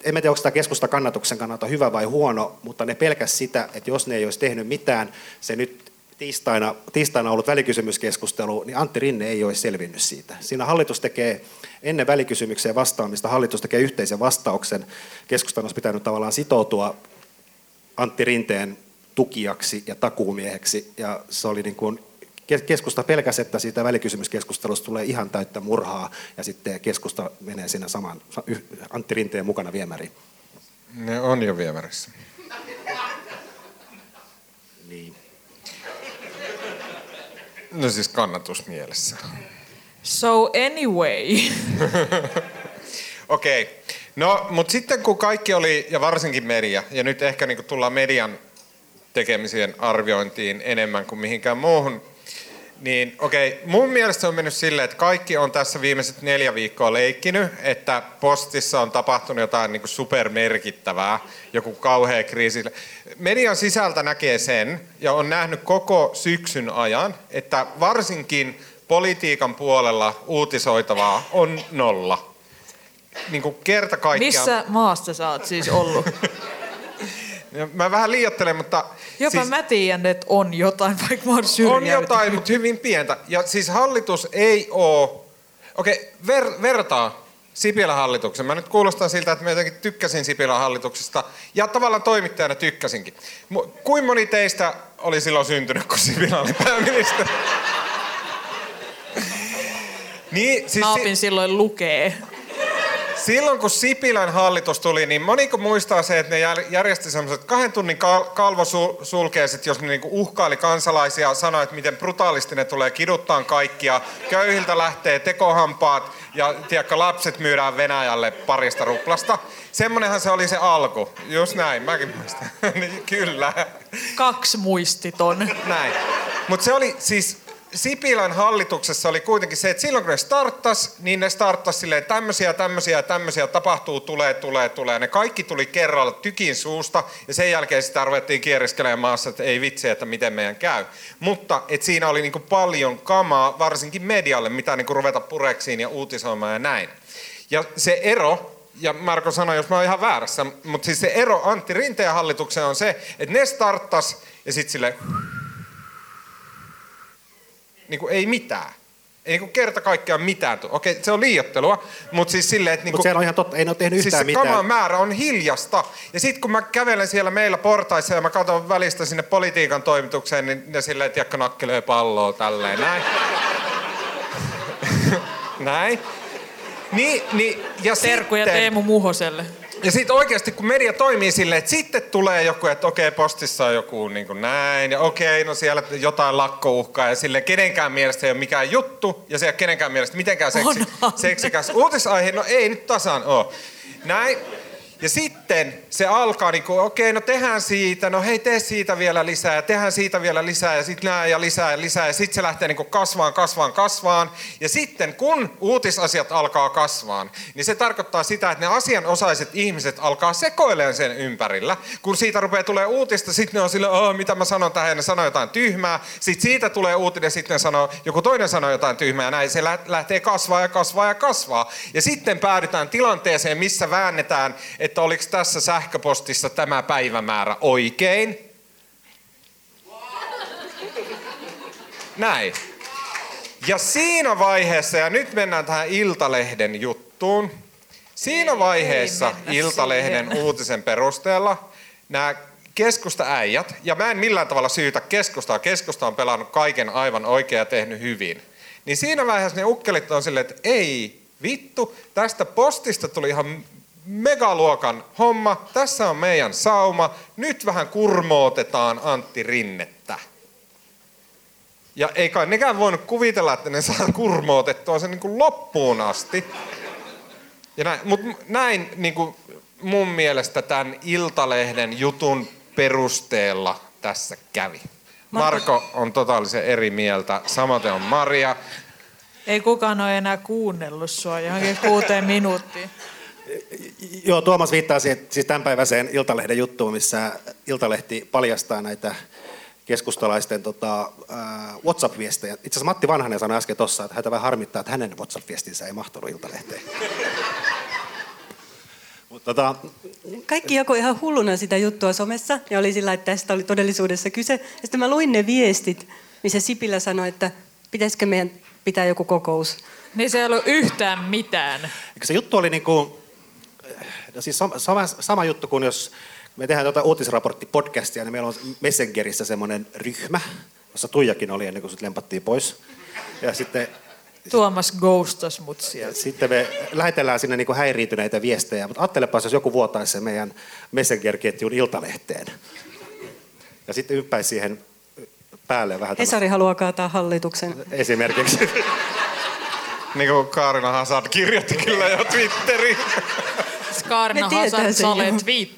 en mä tiedä, onko tämä keskusta kannatuksen kannalta hyvä vai huono, mutta ne pelkäs sitä, että jos ne ei olisi tehnyt mitään, se nyt tiistaina, tiistaina ollut välikysymyskeskustelu, niin Antti Rinne ei olisi selvinnyt siitä. Siinä hallitus tekee ennen välikysymykseen vastaamista, hallitus tekee yhteisen vastauksen. Keskustan olisi pitänyt tavallaan sitoutua Antti Rinteen tukijaksi ja takuumieheksi, ja se oli niin kuin keskusta pelkäsi, että siitä välikysymyskeskustelusta tulee ihan täyttä murhaa ja sitten keskusta menee siinä saman Antti Rinteen mukana viemäriin. Ne on jo viemärissä. Niin. No siis kannatusmielessä. So anyway. *laughs* Okei. Okay. No, mutta sitten kun kaikki oli, ja varsinkin media, ja nyt ehkä niin tullaan median tekemisien arviointiin enemmän kuin mihinkään muuhun niin okei, okay. mun mielestä se on mennyt silleen, että kaikki on tässä viimeiset neljä viikkoa leikkinyt, että postissa on tapahtunut jotain niin supermerkittävää, joku kauhea kriisi. Median sisältä näkee sen, ja on nähnyt koko syksyn ajan, että varsinkin politiikan puolella uutisoitavaa on nolla. Niin kuin kerta kaikkiaan. Missä maasta sä oot siis ollut? *laughs* Mä vähän liiottelen, mutta... Jopa siis, mä tiedän, että on jotain, *laughs* vaikka mä oon On jotain, mutta hyvin pientä. Ja siis hallitus ei oo... Okei, okay, ver, vertaa Sipilän hallituksen. Mä nyt kuulostan siltä, että mä jotenkin tykkäsin Sipilän hallituksesta. Ja tavallaan toimittajana tykkäsinkin. Kuin moni teistä oli silloin syntynyt, kun Sipilä oli pääministeri? *laughs* niin, siis Naapin si- silloin lukee silloin kun Sipilän hallitus tuli, niin moniko muistaa se, että ne järjesti semmoiset kahden tunnin kalvosulkeiset, jos ne niinku uhkaili kansalaisia, sanoi, että miten brutaalisti ne tulee kiduttaa kaikkia. Köyhiltä lähtee tekohampaat ja tiedätkö, lapset myydään Venäjälle parista ruplasta. Semmonenhan se oli se alku. Just näin, mäkin muistan. *laughs* niin, kyllä. Kaksi muistiton. Näin. Mutta se oli siis Sipilän hallituksessa oli kuitenkin se, että silloin kun ne starttas, niin ne starttas silleen, tämmöisiä, tämmöisiä, tämmöisiä tapahtuu, tulee, tulee, tulee. Ne kaikki tuli kerralla tykin suusta ja sen jälkeen sitä ruvettiin kieriskelemään maassa, että ei vitsi, että miten meidän käy. Mutta et siinä oli niinku paljon kamaa, varsinkin medialle, mitä niinku ruveta pureksiin ja uutisoimaan ja näin. Ja se ero, ja Marko sanoi, jos mä oon ihan väärässä, mutta siis se ero Antti Rinteen hallitukseen on se, että ne starttas ja sitten sille niin kuin ei mitään. Ei niin kuin kerta kaikkiaan mitään. Okei, se on liiottelua, mutta siis silleen, että... Niin mutta se on ihan totta, ei ne ole tehnyt siis yhtään mitään. Siis se määrä on hiljasta. Ja sitten kun mä kävelen siellä meillä portaissa ja mä katson välistä sinne politiikan toimitukseen, niin ne silleen, tiedätkö, nakkelee palloa tälleen, näin. *laughs* näin. Niin, niin, ja Terkkuja sitten, Teemu Muhoselle. Ja sitten oikeasti kun media toimii silleen, että sitten tulee joku, että okei, postissa on joku niin kuin näin, ja okei, no siellä jotain lakkouhkaa, ja sille kenenkään mielestä ei ole mikään juttu, ja ole kenenkään mielestä mitenkään seksi, seksikäs uutisaihe, no ei nyt tasan ole. Näin. Ja sitten se alkaa niin okei, no tehdään siitä, no hei, tee siitä vielä lisää, ja tehdään siitä vielä lisää, ja sitten nää ja lisää ja lisää, ja sitten se lähtee niin kasvaan, kasvaan, kasvaan. Ja sitten kun uutisasiat alkaa kasvaan, niin se tarkoittaa sitä, että ne asianosaiset ihmiset alkaa sekoilemaan sen ympärillä. Kun siitä rupeaa tulee uutista, sitten ne on sille, oh, mitä mä sanon tähän, ne sanoo jotain tyhmää. Sitten siitä tulee uutinen, sitten sanoo, joku toinen sanoo jotain tyhmää, ja näin se lähtee kasvaa ja kasvaa ja kasvaa. Ja sitten päädytään tilanteeseen, missä väännetään, että oliko tässä sähköpostissa tämä päivämäärä oikein. Näin. Ja siinä vaiheessa, ja nyt mennään tähän Iltalehden juttuun. Siinä vaiheessa Iltalehden siihen. uutisen perusteella nämä keskusta-äijät, ja mä en millään tavalla syytä keskustaa, keskusta on pelannut kaiken aivan oikein ja tehnyt hyvin. Niin siinä vaiheessa ne ukkelit on silleen, että ei vittu, tästä postista tuli ihan megaluokan homma. Tässä on meidän sauma. Nyt vähän kurmootetaan Antti Rinnettä. Ja ei kai nekään voinut kuvitella, että ne saa kurmootettua sen niin kuin loppuun asti. Ja näin, mutta näin niin kuin mun mielestä tämän Iltalehden jutun perusteella tässä kävi. Marko on totaalisen eri mieltä, samoin on Maria. Ei kukaan ole enää kuunnellut sua johonkin kuuteen minuuttiin. Joo, Tuomas viittaa siihen, siis tämänpäiväiseen Iltalehden juttuun, missä Iltalehti paljastaa näitä keskustalaisten tota, WhatsApp-viestejä. Itse asiassa Matti Vanhanen sanoi äsken tuossa, että häntä vähän harmittaa, että hänen WhatsApp-viestinsä ei mahtunut Iltalehteen. *laughs* tota... Kaikki jako ihan hulluna sitä juttua somessa ja oli sillä, että tästä oli todellisuudessa kyse. Ja sitten mä luin ne viestit, missä Sipilä sanoi, että pitäisikö meidän pitää joku kokous. Niin se ei ollut yhtään mitään. Eikö se juttu oli niin kuin siis sama, sama juttu kuin jos me tehdään tuota uutisraporttipodcastia, niin meillä on Messengerissä semmoinen ryhmä, jossa Tuijakin oli ennen kuin sut lempattiin pois. Ja sitten Tuomas ghostas mut sieltä. sitten me lähetellään sinne niin kuin häiriintyneitä viestejä, mutta ajattelepas, jos joku vuotaisi sen meidän Messenger-ketjun iltalehteen. Ja sitten ympäisi siihen päälle vähän Hesari haluaa kaataa hallituksen. esimerkiksi. Niin kuin Kaarina Hazard kirjoitti kyllä jo Twitteriin. Kaarina *laughs* Me tietää Hazard sen Sale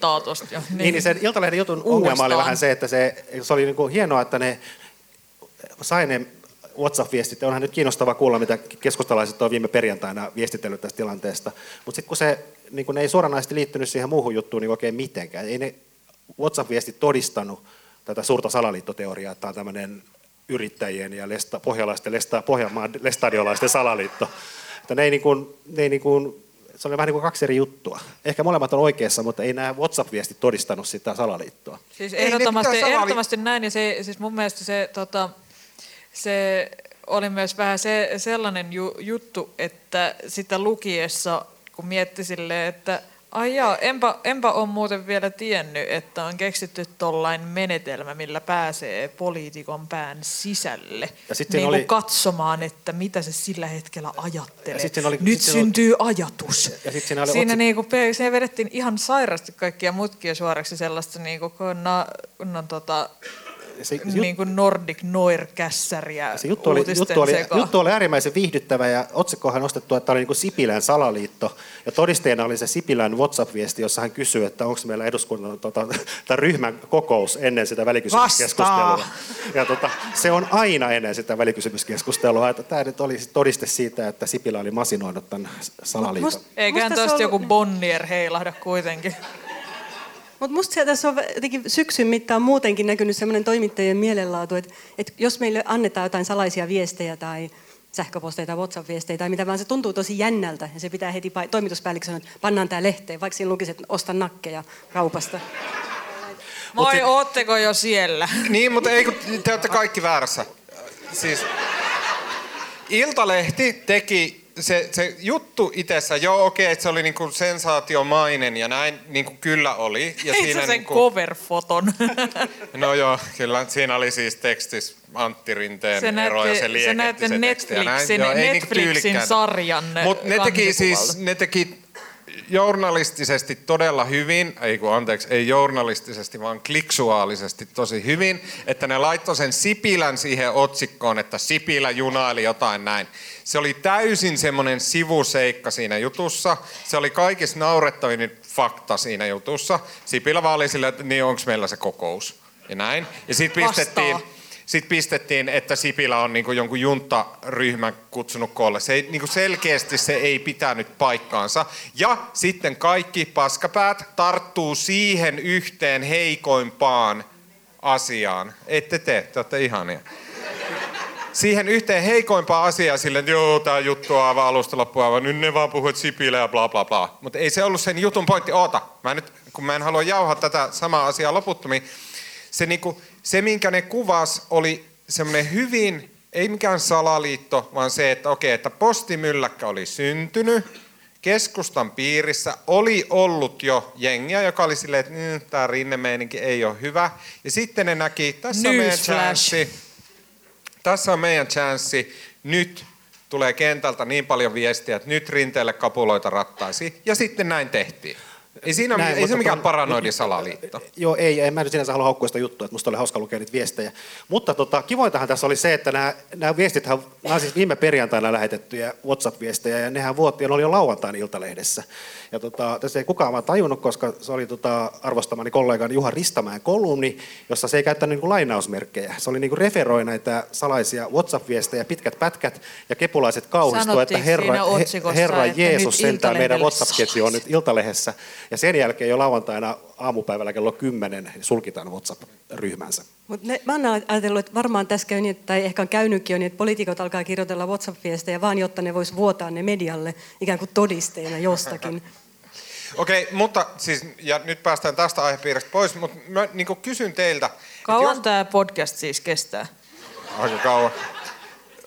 jo. tosta jo. Niin, niin sen Iltalehden jutun ongelma oli vähän se, että se, se oli niin kuin hienoa, että ne sai ne WhatsApp-viestit. Onhan nyt kiinnostavaa kuulla, mitä keskustalaiset on viime perjantaina viestitellyt tästä tilanteesta. Mutta sitten kun se niin kun ne ei suoranaisesti liittynyt siihen muuhun juttuun niin oikein mitenkään. Ei ne WhatsApp-viestit todistanut tätä suurta salaliittoteoriaa, että tämä on tämmöinen yrittäjien ja lesta, pohjalaisten, lesta, pohjanmaan lestadiolaisten salaliitto. Että ne ei niin kuin, ne ei niin kuin, se oli vähän niin kuin kaksi eri juttua. Ehkä molemmat on oikeassa, mutta ei nämä WhatsApp-viestit todistanut sitä salaliittoa. Siis Ei ehdottomasti, salali- ehdottomasti näin, ja se, siis mun mielestä se, tota, se oli myös vähän se, sellainen ju, juttu, että sitä lukiessa, kun mietti silleen, että ai jaa, enpä, enpä ole muuten vielä tiennyt, että on keksitty tollain menetelmä, millä pääsee poliitikon pään sisälle Ja sit siinä niin oli- katsomaan, että mitä se sillä hetkellä ajattelee. Ja oli- Nyt sit siinä oli- syntyy ajatus. Ja sit siinä oli siinä otsi- niinku, se vedettiin ihan sairasti kaikkia mutkia suoraksi sellaista niinku, kunnon, kunnon tota, Se, se, jut, niin kuin Nordic Noir-kässäriä se juttu, oli, juttu, oli, juttu oli äärimmäisen viihdyttävä ja otsikkohan nostettu, että tämä oli niin kuin Sipilän salaliitto. Ja todisteena oli se Sipilän WhatsApp-viesti, jossa hän kysyi, että onko meillä eduskunnan tota, tämän ryhmän kokous ennen sitä välikysymyskeskustelua. Ja tota, se on aina ennen sitä välikysymyskeskustelua. Että tämä nyt oli todiste siitä, että Sipilä oli masinoinut tämän salaliiton. Must- Eiköhän tuosta on- joku Bonnier heilahda kuitenkin. Mutta musta se tässä on jotenkin syksyn mittaan muutenkin näkynyt sellainen toimittajien mielenlaatu, että, että jos meille annetaan jotain salaisia viestejä tai sähköposteja tai WhatsApp-viestejä tai mitä vaan, se tuntuu tosi jännältä ja se pitää heti pa- toimituspäällikkö sanoa, että pannaan tämä lehteen, vaikka siinä lukisi, että osta nakkeja kaupasta. Moi, sit- ootteko jo siellä? Niin, mutta ei kun te olette kaikki väärässä. Siis Iltalehti teki se, se juttu itsessä, joo okei, että se oli niinku sensaatiomainen ja näin niinku kyllä oli. Ja Ei se sen niinku, cover-foton. *laughs* No joo, kyllä siinä oli siis tekstis Antti Rinteen Se ero ja näytti- se se lieketti näytti se teksti ja näin. Netflixin- Joo, niinku Netflixin tyylikkääntä. sarjan Mut ne teki siis, ne teki journalistisesti todella hyvin, ei kun anteeksi, ei journalistisesti, vaan kliksuaalisesti tosi hyvin, että ne laittoi sen Sipilän siihen otsikkoon, että Sipilä junaili jotain näin. Se oli täysin semmoinen sivuseikka siinä jutussa. Se oli kaikista naurettavin fakta siinä jutussa. Sipilä vaan oli silleen, että niin onko meillä se kokous. Ja näin. Ja sitten pistettiin, sitten pistettiin, että Sipilä on niinku jonkun juntaryhmän kutsunut koolle. Se ei, niinku selkeästi se ei pitänyt paikkaansa. Ja sitten kaikki paskapäät tarttuu siihen yhteen heikoimpaan asiaan. Ette te, te olette ihania. Siihen yhteen heikoimpaan asiaan sille, että joo, tämä juttu on aivan alusta loppuun aivan, nyt ne vaan puhuvat Sipilä ja bla bla bla. Mutta ei se ollut sen jutun pointti. Oota, mä nyt, kun mä en halua jauhaa tätä samaa asiaa loputtomiin, se, niinku, se minkä ne kuvas oli semmoinen hyvin, ei mikään salaliitto, vaan se, että okei, että postimylläkkä oli syntynyt, keskustan piirissä oli ollut jo jengiä, joka oli silleen, että mm, tämä rinnemeininki ei ole hyvä. Ja sitten ne näki, tässä on meidän chanssi, tässä on meidän chanssi, nyt tulee kentältä niin paljon viestiä, että nyt rinteelle kapuloita rattaisi. Ja sitten näin tehtiin. Ei, siinä, Näin, ei se mikään ton- paranoidi salaliitto. Joo, ei, en mä nyt sinänsä halua haukkua sitä juttua, että musta oli hauska lukea niitä viestejä. Mutta tota, kivointahan tässä oli se, että nämä, nämä viestithän, nämä on siis viime perjantaina lähetettyjä WhatsApp-viestejä, ja nehän vuotti, ja ne oli jo lauantain iltalehdessä. Ja tota, tässä ei kukaan vaan tajunnut, koska se oli tota, arvostamani kollegan Juha Ristamäen kolumni, jossa se ei käyttänyt niin kuin lainausmerkkejä. Se oli niin kuin referoi näitä salaisia WhatsApp-viestejä, pitkät pätkät, ja kepulaiset kauhistuivat, että herra, herra että Jeesus sentään meidän WhatsApp-ketju on nyt Iltalehdessä. Ja sen jälkeen jo lauantaina aamupäivällä kello 10 sulkitaan WhatsApp-ryhmänsä. Mut ne, mä oon ajatellut, että varmaan tässä käy niin, tai ehkä on käynytkin jo niin, että poliitikot alkaa kirjoitella WhatsApp-viestejä vaan, jotta ne vois vuotaa ne medialle ikään kuin todisteena jostakin. *laughs* Okei, mutta siis, ja nyt päästään tästä aihepiiristä pois, mutta mä niin kysyn teiltä. Kauan jos- tämä podcast siis kestää? Aika kauan.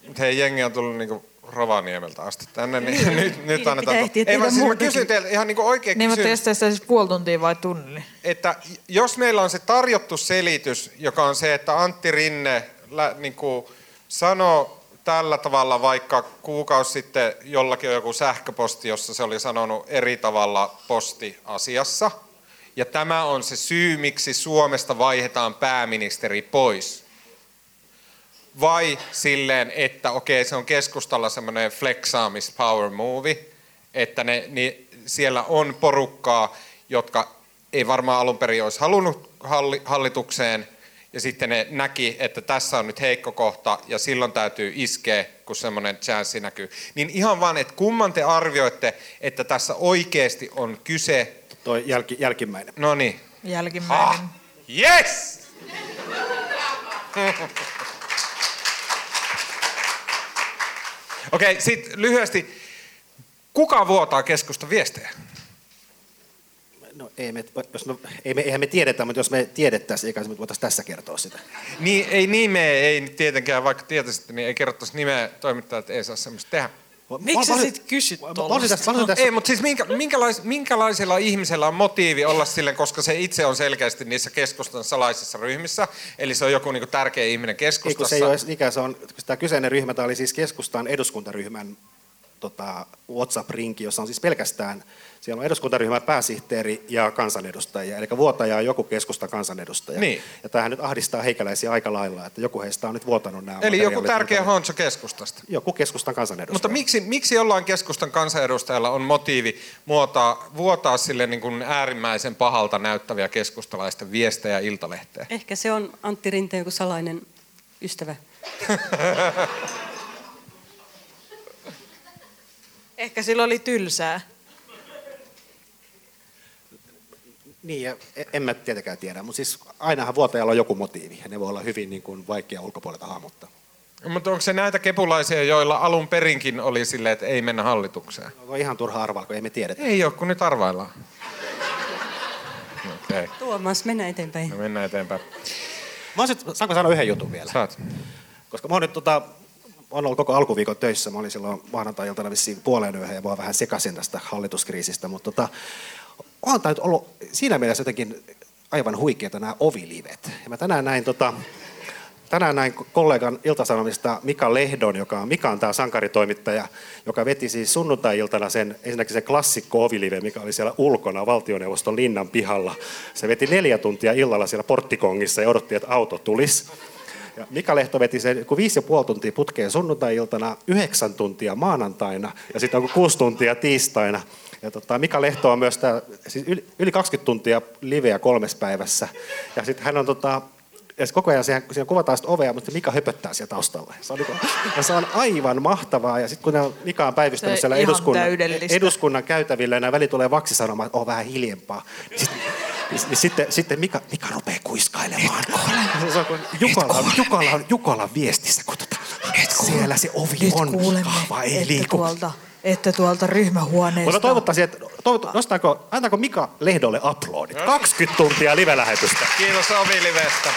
Mutta hei, jengi on tullut niinku Rovaniemeltä asti tänne, niin nyt, nyt pitää annetaan... ehtiä Ei vaan siis mä kysyn teiltä ihan niinku oikein Niin, mutta kysyn, sitä siis puoli tuntia vai tunnin? että jos meillä on se tarjottu selitys, joka on se, että Antti Rinne lä, niin kuin sanoi tällä tavalla, vaikka kuukausi sitten jollakin on joku sähköposti, jossa se oli sanonut eri tavalla postiasiassa. Ja tämä on se syy, miksi Suomesta vaihdetaan pääministeri pois. Vai silleen, että okei, se on keskustalla semmoinen flexaamis power movie, että ne, niin siellä on porukkaa, jotka ei varmaan alun perin olisi halunnut hallitukseen, ja sitten ne näki, että tässä on nyt heikko kohta, ja silloin täytyy iskeä, kun semmoinen chanssi näkyy. Niin ihan vaan, että kumman te arvioitte, että tässä oikeasti on kyse... Toi jälki, jälkimmäinen. No niin. Jälkimmäinen. Ah, yes! *laughs* Okei, okay, sitten lyhyesti. Kuka vuotaa keskusta viestejä? No, ei me, jos me, ei me, eihän me tiedetä, mutta jos me tiedettäisiin, eikä me voitaisiin tässä kertoa sitä. Niin, ei nimeä, ei tietenkään, vaikka tietäisitte, niin ei kerrottaisi nimeä, toimittajat ei saa semmoista tehdä. Miksi sä sit kysyt tuollaista? Ei, mutta siis minkä, minkälais, minkälaisella ihmisellä on motiivi olla sille, koska se itse on selkeästi niissä keskustan salaisissa ryhmissä, eli se on joku niinku tärkeä ihminen keskustassa. Ei, se ei ole ikään, se on, tämä kyseinen ryhmä, tämä oli siis keskustan eduskuntaryhmän tota, WhatsApp-rinki, jossa on siis pelkästään siellä on eduskuntaryhmän pääsihteeri ja kansanedustajia, eli vuotaja on joku keskusta kansanedustaja. Niin. Ja tämähän nyt ahdistaa heikäläisiä aika lailla, että joku heistä on nyt vuotanut nämä Eli joku tärkeä honso keskustasta. Joku keskustan kansanedustaja. Mutta miksi, miksi jollain keskustan kansanedustajalla on motiivi muotaa, vuotaa sille niin kuin äärimmäisen pahalta näyttäviä keskustalaisten viestejä iltalehteen? Ehkä se on Antti Rinteen joku salainen ystävä. *laughs* Ehkä sillä oli tylsää. Niin, ja e- en mä tietenkään tiedä, mutta siis ainahan vuotajalla on joku motiivi, ja ne voi olla hyvin niin kuin, vaikea ulkopuolelta hahmottaa. Mutta onko se näitä kepulaisia, joilla alun perinkin oli silleen, että ei mennä hallitukseen? On ihan turha arvaa, kun ei me tiedetä. Ei ole, kun nyt arvaillaan. Okay. Tuomas, mennään eteenpäin. No, mennään eteenpäin. Mä sit, saanko sanoa yhden jutun vielä? Saat. Koska mä oon nyt tota, olen ollut koko alkuviikon töissä. Mä olin silloin maanantai-iltana vissiin puoleen yöhön ja mä vähän sekaisin tästä hallituskriisistä. Mutta tota, on tämä nyt ollut siinä mielessä jotenkin aivan huikeita nämä ovilivet. Ja mä tänään näin, tota, tänään näin kollegan Iltasanomista Mika Lehdon, joka on, Mika on tämä sankaritoimittaja, joka veti siis sunnuntai-iltana sen, ensinnäkin se klassikko ovilive, mikä oli siellä ulkona valtioneuvoston linnan pihalla. Se veti neljä tuntia illalla siellä porttikongissa ja odotti, että auto tulisi. Ja Mika Lehto veti sen kun viisi ja puoli tuntia putkeen sunnuntai-iltana, yhdeksän tuntia maanantaina ja sitten onko kuusi tuntia tiistaina. Ja tota, Mika Lehto on myös tää, siis yli, yli 20 tuntia liveä kolmes päivässä. Ja sitten hän on tota, ja koko ajan siihen, siinä kuvataan sitä ovea, mutta Mika höpöttää siellä taustalla. Se on, niin kuin, ja se on aivan mahtavaa. Ja sitten kun Mika on päivystänyt siellä eduskunnan, eduskunnan käytävillä ja nämä väli tulee vaksi sanomaan, että on vähän hiljempaa. Niin sitten, niin, niin sitten, sitten Mika, Mika rupeaa kuiskailemaan. Se on kuin Jukala, Jukala, Jukala viestissä, kun tota, siellä se ovi Nyt on kuulemme, vahva, ei liiku. Tuolta, että tuolta ryhmähuoneesta... Mutta toivottaisin, että toivot, nostaako, antako Mika Lehdolle uploadit? 20 tuntia live-lähetystä. Kiitos Ovi Livestä.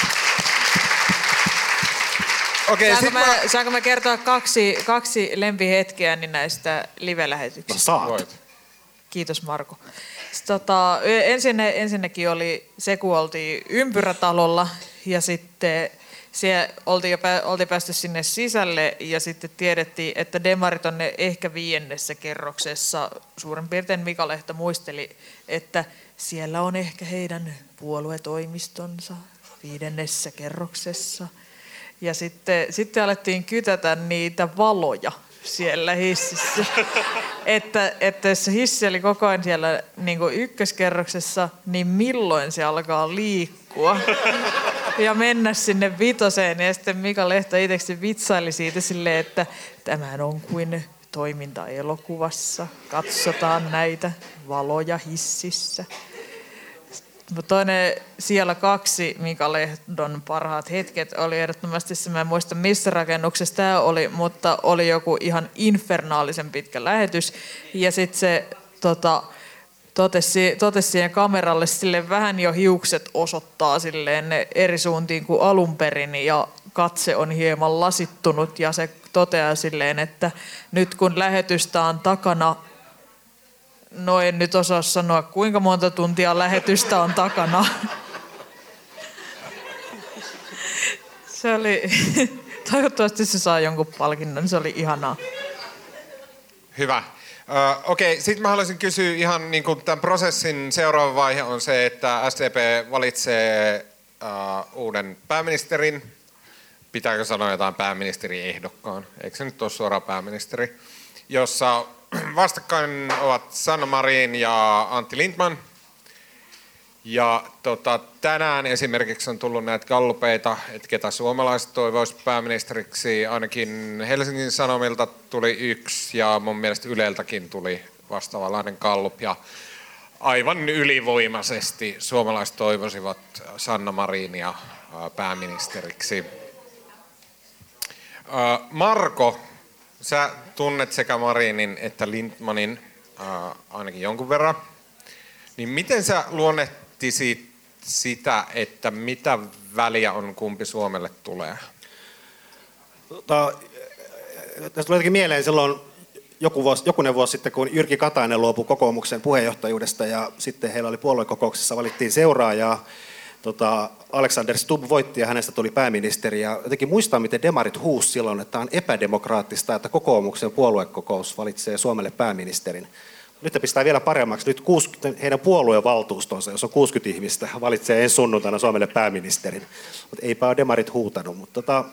Okei, saanko, sit mä, mä... saanko mä kertoa kaksi, kaksi lempihetkeä niin näistä live-lähetyksistä? No saat. Voit. Kiitos Marko. Sitten Tota, ensin, ensinnäkin oli se, kun oltiin ympyrätalolla ja sitten siellä oltiin, oltiin päästy sinne sisälle ja sitten tiedettiin, että demarit on ne ehkä viiennessä kerroksessa. Suurin piirtein Mika Lehto muisteli, että siellä on ehkä heidän puoluetoimistonsa viidennessä kerroksessa. Ja sitten, sitten alettiin kytätä niitä valoja siellä hississä. *laughs* että, että jos se hissi oli koko ajan siellä niin ykköskerroksessa, niin milloin se alkaa liikkua? *laughs* ja mennä sinne vitoseen. Ja sitten Mika Lehto itse vitsaili siitä silleen, että tämä on kuin toiminta elokuvassa. Katsotaan näitä valoja hississä. Toinen siellä kaksi Mika Lehdon parhaat hetket oli ehdottomasti se, mä en muista missä rakennuksessa tämä oli, mutta oli joku ihan infernaalisen pitkä lähetys. Ja sitten se tota, totesi, totesi siihen kameralle sille vähän jo hiukset osoittaa silleen eri suuntiin kuin alun perin ja katse on hieman lasittunut ja se toteaa silleen, että nyt kun lähetystä on takana No en nyt osaa sanoa, kuinka monta tuntia lähetystä on takana. *laughs* Se oli, *laughs* toivottavasti se saa jonkun palkinnon, se oli ihanaa. Hyvä. Uh, Okei, sitten mä haluaisin kysyä ihan niin kuin tämän prosessin seuraava vaihe on se, että SDP valitsee uh, uuden pääministerin. Pitääkö sanoa jotain pääministeriehdokkaan? Eikö se nyt ole suora pääministeri? Jossa *clears throat* vastakkain ovat Sanna Marin ja Antti Lindman. Ja tota, tänään esimerkiksi on tullut näitä gallupeita, että ketä suomalaiset toivoisivat pääministeriksi. Ainakin Helsingin Sanomilta tuli yksi ja mun mielestä Yleltäkin tuli vastaavanlainen gallup. Ja aivan ylivoimaisesti suomalaiset toivoisivat Sanna Marinia pääministeriksi. Marko, sä tunnet sekä Marinin että Lindmanin ainakin jonkun verran. Niin miten sä luonnehtisit sitä, että mitä väliä on kumpi Suomelle tulee? Tota, tästä tulee mieleen silloin joku vuosi, jokunen vuosi sitten, kun Jyrki Katainen luopui kokoomuksen puheenjohtajuudesta ja sitten heillä oli puoluekokouksessa, valittiin seuraajaa. Tota, Alexander Stubb voitti ja hänestä tuli pääministeri. Ja jotenkin muistaa, miten demarit huus silloin, että on epädemokraattista, että kokoomuksen puoluekokous valitsee Suomelle pääministerin. Nyt pistää vielä paremmaksi. Nyt 60, heidän puoluevaltuustonsa, jos on 60 ihmistä, valitsee ensi sunnuntaina Suomelle pääministerin. Mutta eipä ole demarit huutanut. Mutta tota,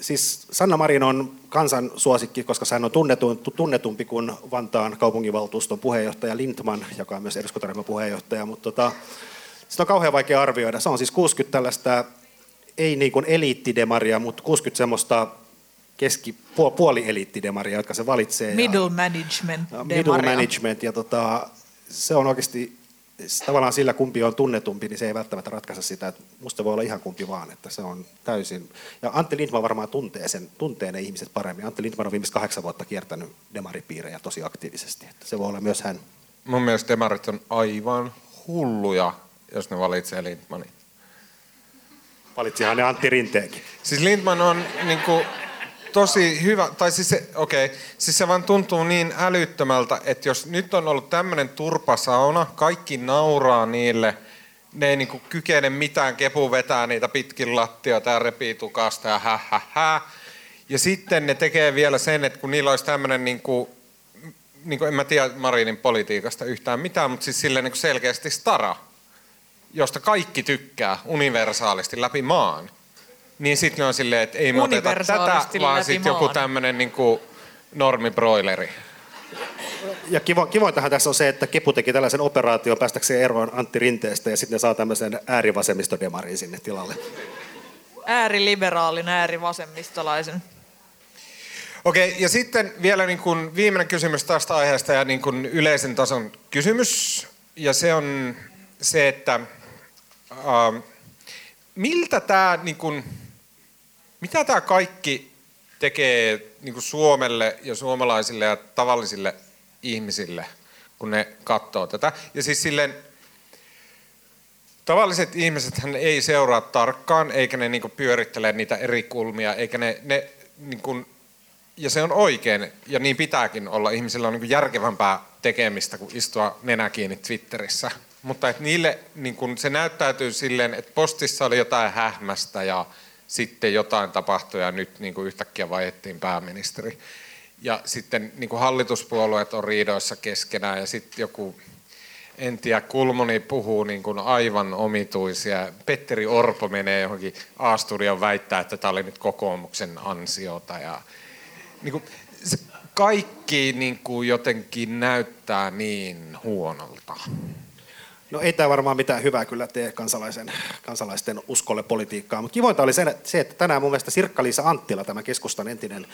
siis Sanna Marin on kansan suosikki, koska hän on tunnetumpi kuin Vantaan kaupunginvaltuuston puheenjohtaja Lindman, joka on myös eduskuntaryhmän puheenjohtaja. Mutta tota, sitä on kauhean vaikea arvioida. Se on siis 60 tällaista, ei niin kuin eliittidemaria, mutta 60 semmoista keski, puolieliittidemaria, jotka se valitsee. Middle ja, management Middle management, ja tota, se on oikeasti tavallaan sillä kumpi on tunnetumpi, niin se ei välttämättä ratkaise sitä, että musta voi olla ihan kumpi vaan, että se on täysin. Ja Antti Lindman varmaan tuntee, sen, tuntee ne ihmiset paremmin. Antti Lindman on viimeiset kahdeksan vuotta kiertänyt demaripiirejä tosi aktiivisesti, että se voi olla myös hän. Mun mielestä demarit on aivan hulluja, jos ne valitsee Lindmanin. Valitsihan ne Antti Rinteenkin. Siis Lindman on niin kuin, tosi hyvä, tai siis se, okei, okay, siis se vaan tuntuu niin älyttömältä, että jos nyt on ollut tämmöinen turpasauna, kaikki nauraa niille, ne ei niinku kykene mitään, kepu vetää niitä pitkin lattioita ja repii tukasta ja hä, hä, hä. Ja sitten ne tekee vielä sen, että kun niillä olisi tämmöinen, niinku, niinku, en mä tiedä Marinin politiikasta yhtään mitään, mutta siis silleen niinku selkeästi stara, josta kaikki tykkää universaalisti läpi maan niin sitten ne on silleen, että ei me oteta tätä, vaan sitten joku tämmöinen niin normibroileri. Ja kivo, kivointahan tässä on se, että Kepu teki tällaisen operaation päästäkseen eroon Antti Rinteestä ja sitten ne saa tämmöisen äärivasemmistodemarin sinne tilalle. Ääriliberaalin, äärivasemmistolaisen. Okei, ja sitten vielä niin kuin viimeinen kysymys tästä aiheesta ja niin kuin yleisen tason kysymys. Ja se on se, että äh, miltä tämä niin kuin, mitä tämä kaikki tekee niin kuin Suomelle ja suomalaisille ja tavallisille ihmisille, kun ne katsoo tätä? Ja siis silleen, tavalliset ihmiset ei seuraa tarkkaan, eikä ne niin kuin pyörittele niitä eri kulmia, eikä ne, ne niin kuin, ja se on oikein, ja niin pitääkin olla. Ihmisillä on niin kuin järkevämpää tekemistä kuin istua nenä kiinni Twitterissä. Mutta että niille niin se näyttäytyy silleen, että postissa oli jotain hähmästä ja sitten jotain tapahtui ja nyt niin kuin yhtäkkiä vaihettiin pääministeri. Ja sitten niin kuin hallituspuolueet on riidoissa keskenään ja sitten joku, en tiedä, Kulmuni puhuu niin kuin aivan omituisia. Petteri Orpo menee johonkin A-studion väittää, että tämä oli nyt kokoomuksen ansiota. Ja, niin kuin, se kaikki niin kuin jotenkin näyttää niin huonolta. No ei tämä varmaan mitään hyvää kyllä tee kansalaisen, kansalaisten uskolle politiikkaa, mutta kivointa oli se, että tänään mun mielestä Sirkka-Liisa Anttila, tämä keskustan entinen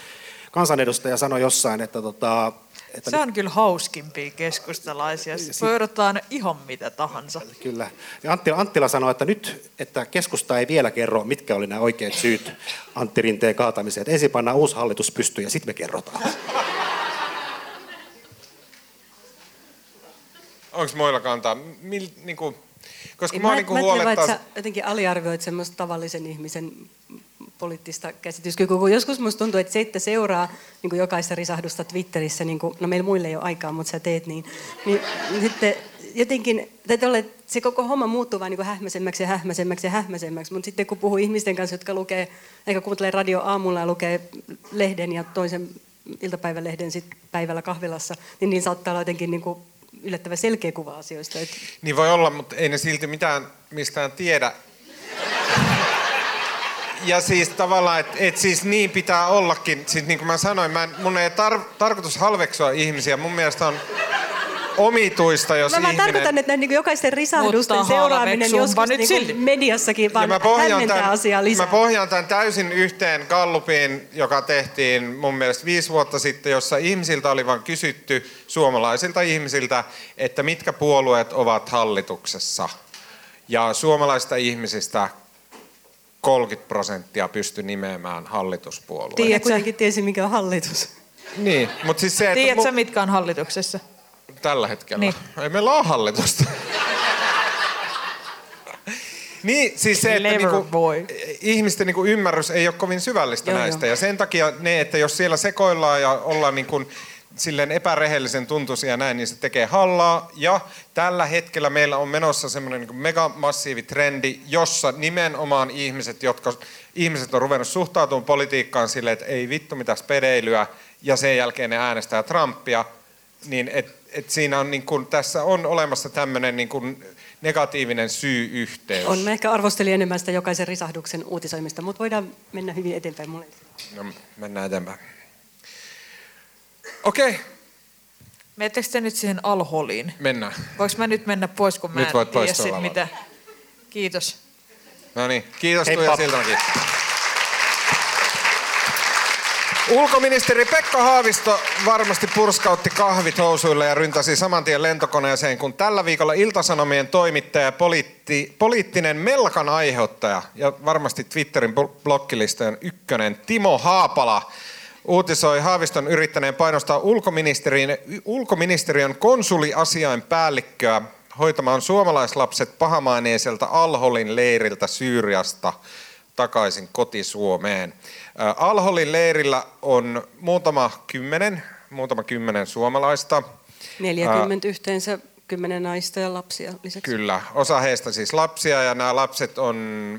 kansanedustaja, sanoi jossain, että tota, että se on kyllä hauskimpia keskustalaisia. Odottaa ihan mitä tahansa. Kyllä. Ja Anttila, Anttila sanoi, että nyt, että keskusta ei vielä kerro, mitkä oli nämä oikeat syyt Antti Rinteen kaatamiseen. Että ensin pannaan uusi hallitus pystyyn ja sitten me kerrotaan. Onko muilla kantaa? Mil, niin kuin, koska mä, mä, niin mä huolettaa... Että jotenkin aliarvioit semmoista tavallisen ihmisen poliittista käsityskykyä, kun joskus musta tuntuu, että se, että seuraa niin kuin jokaista risahdusta Twitterissä, niin kuin, no meillä muille ei ole aikaa, mutta sä teet niin, niin sitten jotenkin, tai ole, se koko homma muuttuu vaan niin hähmäisemmäksi ja hähmäisemmäksi ja hähmäisemmäksi, mutta sitten kun puhuu ihmisten kanssa, jotka lukee, eikä kuuntelee radio aamulla ja lukee lehden ja toisen iltapäivälehden sit päivällä kahvilassa, niin niin saattaa olla jotenkin niin kuin yllättävän selkeä kuva asioista. Et... Niin voi olla, mutta ei ne silti mitään mistään tiedä. Ja siis tavallaan, että et siis niin pitää ollakin. Siis niin kuin mä sanoin, mä en, mun ei tar- tarkoitus halveksua ihmisiä. Mun mielestä on omituista, jos Mä vaan ihminen... tarkoitan, että niin jokaisten risahdusten Mutta seuraaminen joskus nyt niin mediassakin vaan hämmentää tämän, asiaa lisää. mä pohjaan tämän täysin yhteen Gallupiin, joka tehtiin mun mielestä viisi vuotta sitten, jossa ihmisiltä oli vain kysytty, suomalaisilta ihmisiltä, että mitkä puolueet ovat hallituksessa. Ja suomalaisista ihmisistä 30 prosenttia pystyi nimeämään hallituspuolueen. Tiedät, kuitenkin tiesi, mikä on hallitus. Niin, mutta siis se, että Tiedätkö mu- mitkä on hallituksessa? Tällä hetkellä. Niin. Ei meillä ole hallitusta. niin, siis se, että niinku, boy. ihmisten niinku ymmärrys ei ole kovin syvällistä Joo, näistä. joo. Ja sen takia ne, että jos siellä sekoillaan ja ollaan niinku, silleen epärehellisen tuntuisia ja näin, niin se tekee hallaa. Ja tällä hetkellä meillä on menossa semmoinen niin megamassiivi trendi, jossa nimenomaan ihmiset, jotka ihmiset on ruvennut suhtautumaan politiikkaan silleen, että ei vittu mitä spedeilyä, ja sen jälkeen ne äänestää Trumpia, niin et, et siinä on niin kuin, tässä on olemassa tämmöinen niin kuin negatiivinen syy-yhteys. On, mä ehkä arvostelin enemmän sitä jokaisen risahduksen uutisoimista, mutta voidaan mennä hyvin eteenpäin. Mulle. No, mennään eteenpäin. Okei, okay, Menettekö te nyt siihen alholiin? mennään. Voinko mä nyt mennä pois, kun mä Nyt en voit tiedä sit mitä? Kiitos. No niin, kiitos. Tuija Siltamäki. Ulkoministeri Pekka Haavisto varmasti purskautti kahvit housuille ja ryntäsi saman tien lentokoneeseen, kun tällä viikolla Iltasanomien toimittaja ja poliitti, poliittinen melkan aiheuttaja ja varmasti Twitterin bl- blokkilistojen ykkönen Timo Haapala uutisoi Haaviston yrittäneen painostaa ulkoministeriön, ulkoministeriön konsuliasiain päällikköä hoitamaan suomalaislapset pahamaineiselta Alholin leiriltä Syyriasta takaisin kotisuomeen. Alholin leirillä on muutama kymmenen, muutama kymmenen suomalaista. 40 yhteensä, 10 naista ja lapsia lisäksi. Kyllä, osa heistä siis lapsia ja nämä lapset on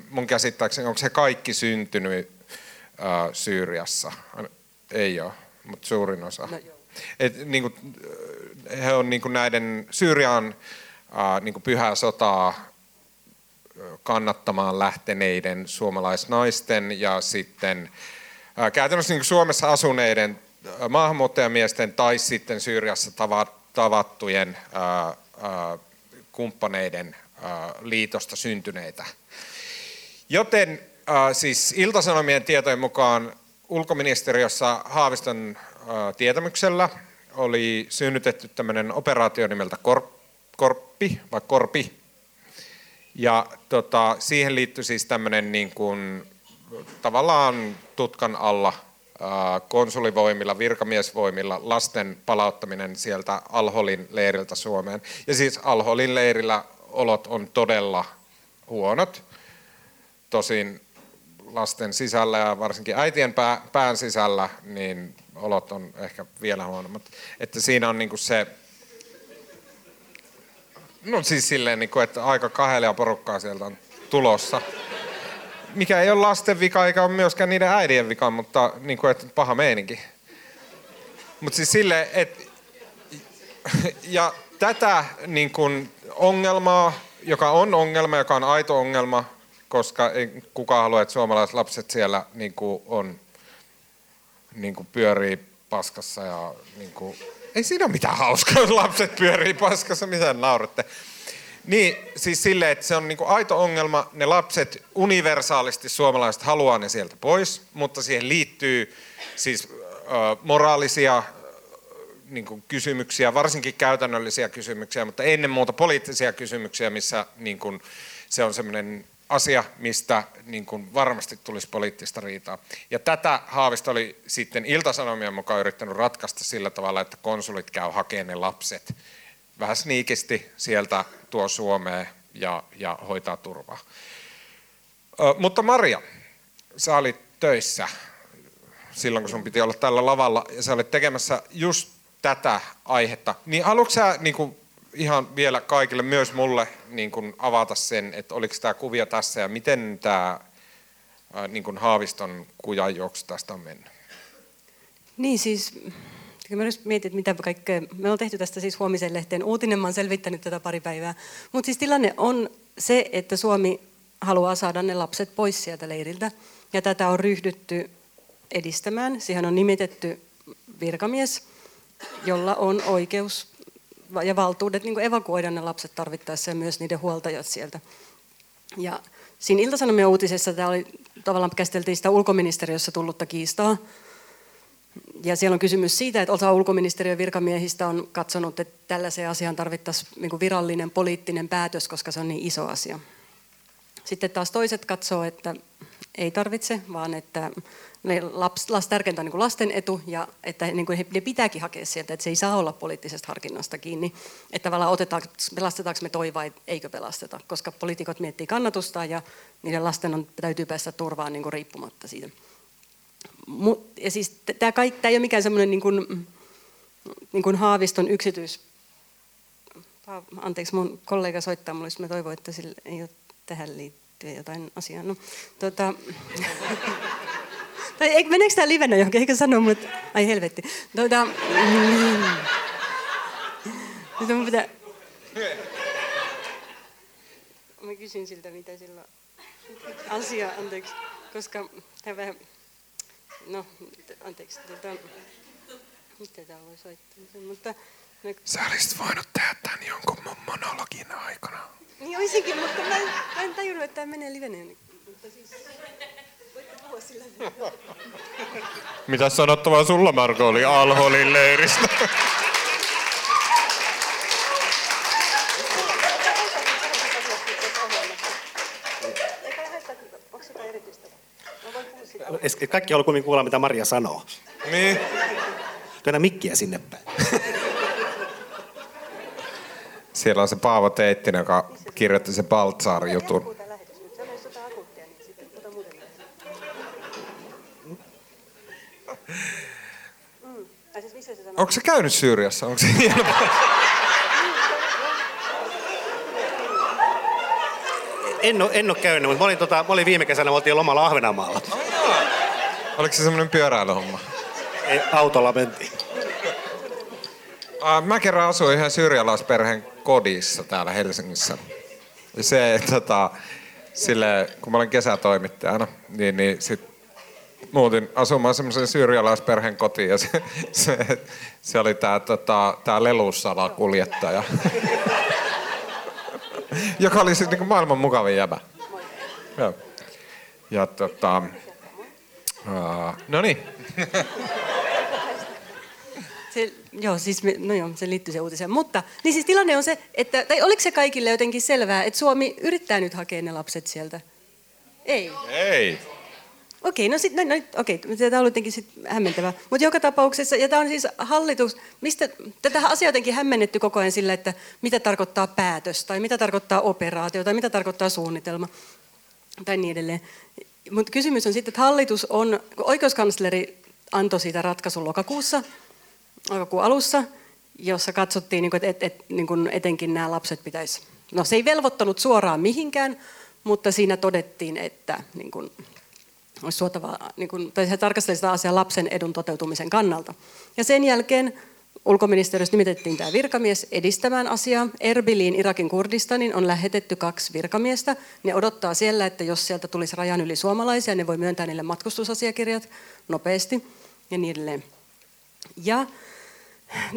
mun käsittääkseni, onko he kaikki syntynyt ä, Syyriassa? Ei ole, mutta suurin osa. No joo. Et, niin kuin, he on niin kuin näiden Syyrian ä, niin kuin pyhää sotaa kannattamaan lähteneiden suomalaisnaisten ja sitten käytännössä niin Suomessa asuneiden maahanmuuttajamiesten tai sitten Syyriassa tava, tavattujen kumppaneiden liitosta syntyneitä. Joten siis Iltasanomien tietojen mukaan ulkoministeriössä Haaviston tietämyksellä oli synnytetty tämmöinen operaatio nimeltä Kor- Korppi vai Korpi, ja tota, siihen liittyi siis tämmöinen niin kuin, tavallaan tutkan alla konsulivoimilla, virkamiesvoimilla lasten palauttaminen sieltä Alholin leiriltä Suomeen. Ja siis Alholin leirillä olot on todella huonot. Tosin lasten sisällä ja varsinkin äitien pää, pään sisällä, niin olot on ehkä vielä huonommat. Että siinä on niinku se No siis silleen, niin kuin, että aika kahelia porukkaa sieltä on tulossa. Mikä ei ole lasten vika eikä ole myöskään niiden äidien vika, mutta niin kuin, että paha meininki. Mutta siis silleen, että... Ja tätä niin kuin, ongelmaa, joka on ongelma, joka on aito ongelma, koska ei kukaan halua, että suomalaiset lapset siellä niin kuin, on, niin kuin, pyörii paskassa ja niin kuin, ei siinä ole mitään hauskaa, jos lapset pyörii paskassa, mitä nauratte. Niin, siis silleen, että se on niinku aito ongelma. Ne lapset universaalisti suomalaiset haluaa ne sieltä pois, mutta siihen liittyy siis äh, moraalisia äh, niinku kysymyksiä, varsinkin käytännöllisiä kysymyksiä, mutta ennen muuta poliittisia kysymyksiä, missä niinku, se on semmoinen asia, mistä niin kuin varmasti tulisi poliittista riitaa. Ja tätä Haavisto oli sitten Iltasanomien mukaan yrittänyt ratkaista sillä tavalla, että konsulit käy hakemaan ne lapset vähän sniikisti sieltä tuo Suomeen ja, ja hoitaa turvaa. Ö, mutta Maria, sä olit töissä silloin, kun sun piti olla tällä lavalla ja sä olit tekemässä just tätä aihetta. Niin haluatko sä niin kuin ihan vielä kaikille, myös mulle, niin kuin avata sen, että oliko tämä kuvio tässä ja miten tämä niin kuin Haaviston kujanjuoksu tästä on mennyt? Niin siis, mä nyt mietin, että mitä kaikkea, me ollaan tehty tästä siis huomisen lehteen uutinen, mä oon selvittänyt tätä pari päivää. Mutta siis tilanne on se, että Suomi haluaa saada ne lapset pois sieltä leiriltä. Ja tätä on ryhdytty edistämään. Siihen on nimitetty virkamies, jolla on oikeus ja valtuudet niin evakuoida ne lapset tarvittaessa ja myös niiden huoltajat sieltä. Ja siinä Ilta-Sanomien uutisessa tämä oli, tavallaan käsiteltiin sitä ulkoministeriössä tullutta kiistaa. Ja siellä on kysymys siitä, että osa ulkoministeriön virkamiehistä on katsonut, että tällaiseen asiaan tarvittaisiin niin virallinen poliittinen päätös, koska se on niin iso asia. Sitten taas toiset katsoo, että ei tarvitse, vaan että ne laps, tärkeintä on niin lasten etu ja että niin kuin he, ne pitääkin hakea sieltä, että se ei saa olla poliittisesta harkinnasta kiinni. Että tavallaan otetaanko, pelastetaanko me toi vai eikö pelasteta, koska poliitikot miettii kannatusta ja niiden lasten on, täytyy päästä turvaan niin kuin riippumatta siitä. Mut, ja siis tämä, kaikki, tämä ei ole mikään semmoinen niin kuin, niin kuin Haaviston yksityis... Anteeksi, mun kollega soittaa mulle, jos mä toivon, että sillä ei ole tähän liittyen jotain asiaa. No, tota, *laughs* tai meneekö tämä livenä johonkin? Eikö sanoa mulle, että... Ai helvetti. Tuota, mm, *laughs* nyt mun pitää... Mä kysyn siltä, mitä sillä asia, anteeksi, koska tämä vähän... No, anteeksi, tuota, mitä tämä voi soittaa, mutta... Sä olisit voinut tehdä tämän jonkun mun monologin aikana. Niin olisinkin, mutta mä en, mä en tajunnut, että tämä menee liveneen. Mutta siis... Mitä sanottavaa sulla, Marko, oli Alholin leiristä? Kaikki haluaa kuulla, mitä Maria sanoo. Niin. Työnnä mikkiä sinne päin. Siellä on se Paavo Teittinen, joka kirjoitti se Baltsaar-jutun. Onko se käynyt Syyriassa? Onko se en, ole, en ole käynyt, mutta mä olin, tota, mä olin viime kesänä, mä oltiin lomalla Ahvenanmaalla. Oliko se semmoinen pyöräilyhomma? Ei, autolla mentiin. Mä kerran asuin ihan syyrialaisperheen kodissa täällä Helsingissä. Se, tota, sille, kun mä olin kesätoimittajana, niin, niin sit muutin asumaan semmoisen syyrialaisperheen kotiin ja se, se, se oli tää, tota, tää lelussalakuljettaja. joka oli siis niinku maailman mukavin jäbä. Ja, ja tota, uh, no niin. Se, joo, siis me, no joo, se liittyy se uutiseen. Mutta niin siis tilanne on se, että, tai oliko se kaikille jotenkin selvää, että Suomi yrittää nyt hakea ne lapset sieltä? Ei. Ei. Okei, no sitten, no, no, okei, tämä on jotenkin sit hämmentävää. Mutta joka tapauksessa, ja tämä on siis hallitus, mistä, tätä asiaa jotenkin hämmennetty koko ajan sillä, että mitä tarkoittaa päätös, tai mitä tarkoittaa operaatio, tai mitä tarkoittaa suunnitelma, tai niin edelleen. Mutta kysymys on sitten, että hallitus on, oikeuskansleri antoi siitä ratkaisun lokakuussa, lokakuun alussa, jossa katsottiin, niin että et, et, niin etenkin nämä lapset pitäisi, no se ei velvoittanut suoraan mihinkään, mutta siinä todettiin, että niin kuin, olisi suotavaa, niin kuin, tai se tarkasteli sitä asiaa lapsen edun toteutumisen kannalta. Ja sen jälkeen ulkoministeriössä nimitettiin tämä virkamies edistämään asiaa. Erbiliin, Irakin Kurdistanin on lähetetty kaksi virkamiestä. Ne odottaa siellä, että jos sieltä tulisi rajan yli suomalaisia, ne voi myöntää niille matkustusasiakirjat nopeasti ja niin edelleen. Ja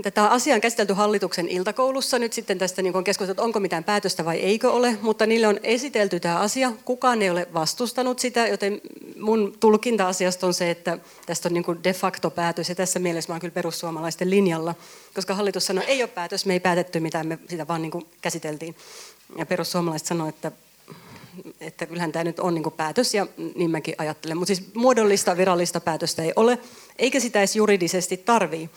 Tätä asiaa on käsitelty hallituksen iltakoulussa. Nyt sitten tästä niin on keskusteltu, onko mitään päätöstä vai eikö ole, mutta niille on esitelty tämä asia. Kukaan ei ole vastustanut sitä, joten mun tulkinta asiasta on se, että tästä on niin de facto päätös. Ja tässä mielessä mä oon kyllä perussuomalaisten linjalla, koska hallitus sanoi, että ei ole päätös, me ei päätetty mitään, me sitä vaan niin käsiteltiin. Ja perussuomalaiset sanoivat, että että kyllähän tämä nyt on niin päätös, ja niin mäkin ajattelen. Mutta siis muodollista, virallista päätöstä ei ole, eikä sitä edes juridisesti tarvii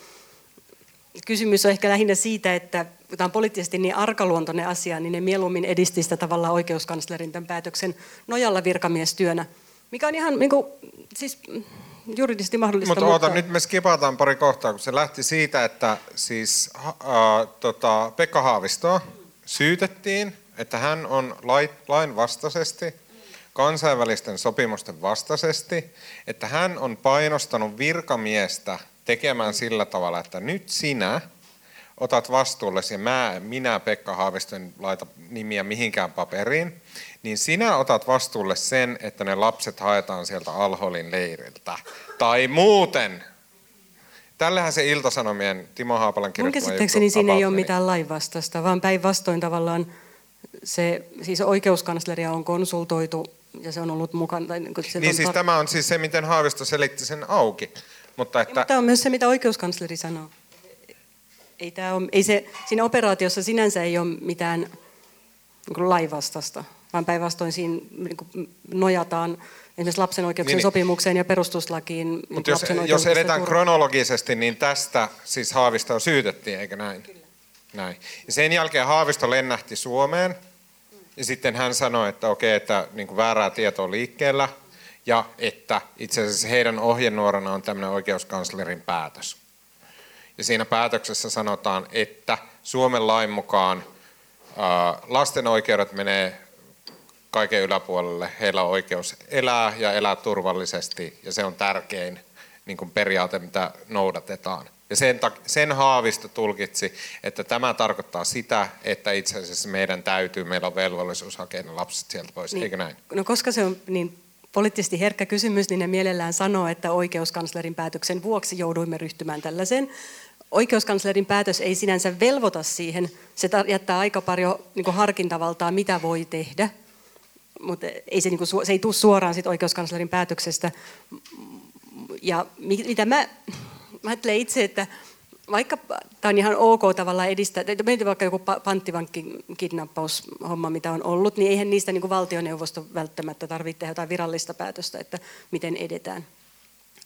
kysymys on ehkä lähinnä siitä, että kun tämä on poliittisesti niin arkaluontoinen asia, niin ne mieluummin edisti sitä tavallaan oikeuskanslerin tämän päätöksen nojalla virkamiestyönä, Mikä on ihan niin kuin, siis juridisesti mahdollista. Mutta oota, nyt me skipataan pari kohtaa, kun se lähti siitä, että siis äh, tota, Pekka Haavistoa syytettiin, että hän on lain vastaisesti, kansainvälisten sopimusten vastaisesti, että hän on painostanut virkamiestä tekemään sillä tavalla, että nyt sinä otat vastuullesi ja mä, minä Pekka Haavisto en laita nimiä mihinkään paperiin, niin sinä otat vastuulle sen, että ne lapset haetaan sieltä Alholin leiriltä. Tai muuten. Tällähän se Iltasanomien Timo Haapalan kirjoittama Mun käsittääkseni siinä ei ole mitään lainvastasta, vaan päinvastoin tavallaan se, siis oikeuskansleria on konsultoitu ja se on ollut mukana. Tai niin, se niin siis tar- tämä on siis se, miten Haavisto selitti sen auki. Mutta että... Ja, mutta on myös se, mitä oikeuskansleri sanoo. Ei, tämä ole, ei se, siinä operaatiossa sinänsä ei ole mitään niin laivastasta, vaan päinvastoin siinä niin kuin nojataan esimerkiksi lapsen oikeuksien niin, niin. sopimukseen ja perustuslakiin. Mutta jos, jos edetään turva. kronologisesti, niin tästä siis Haavisto syytettiin, eikö näin? Kyllä. Näin. Ja sen jälkeen Haavisto lennähti Suomeen, ja sitten hän sanoi, että okei, että niin kuin väärää tietoa liikkeellä, ja että itse asiassa heidän ohjenuorana on tämmöinen oikeuskanslerin päätös. Ja siinä päätöksessä sanotaan, että Suomen lain mukaan lasten oikeudet menee kaiken yläpuolelle. Heillä on oikeus elää ja elää turvallisesti ja se on tärkein niin kuin periaate, mitä noudatetaan. Ja sen, sen Haavisto tulkitsi, että tämä tarkoittaa sitä, että itse asiassa meidän täytyy, meillä on velvollisuus hakea ne lapset sieltä pois, niin, eikö näin? No koska se on niin poliittisesti herkkä kysymys, niin ne mielellään sanoo, että oikeuskanslerin päätöksen vuoksi jouduimme ryhtymään tällaiseen. Oikeuskanslerin päätös ei sinänsä velvoita siihen, se jättää aika paljon niin harkintavaltaa, mitä voi tehdä, mutta ei se, niin kuin, se ei tule suoraan sit oikeuskanslerin päätöksestä. Ja mitä mä, mä ajattelen itse, että vaikka tämä on ihan ok tavalla edistää, meitä vaikka joku panttivankki kidnappaushomma, mitä on ollut, niin eihän niistä niin kuin valtioneuvosto välttämättä tarvitse tehdä jotain virallista päätöstä, että miten edetään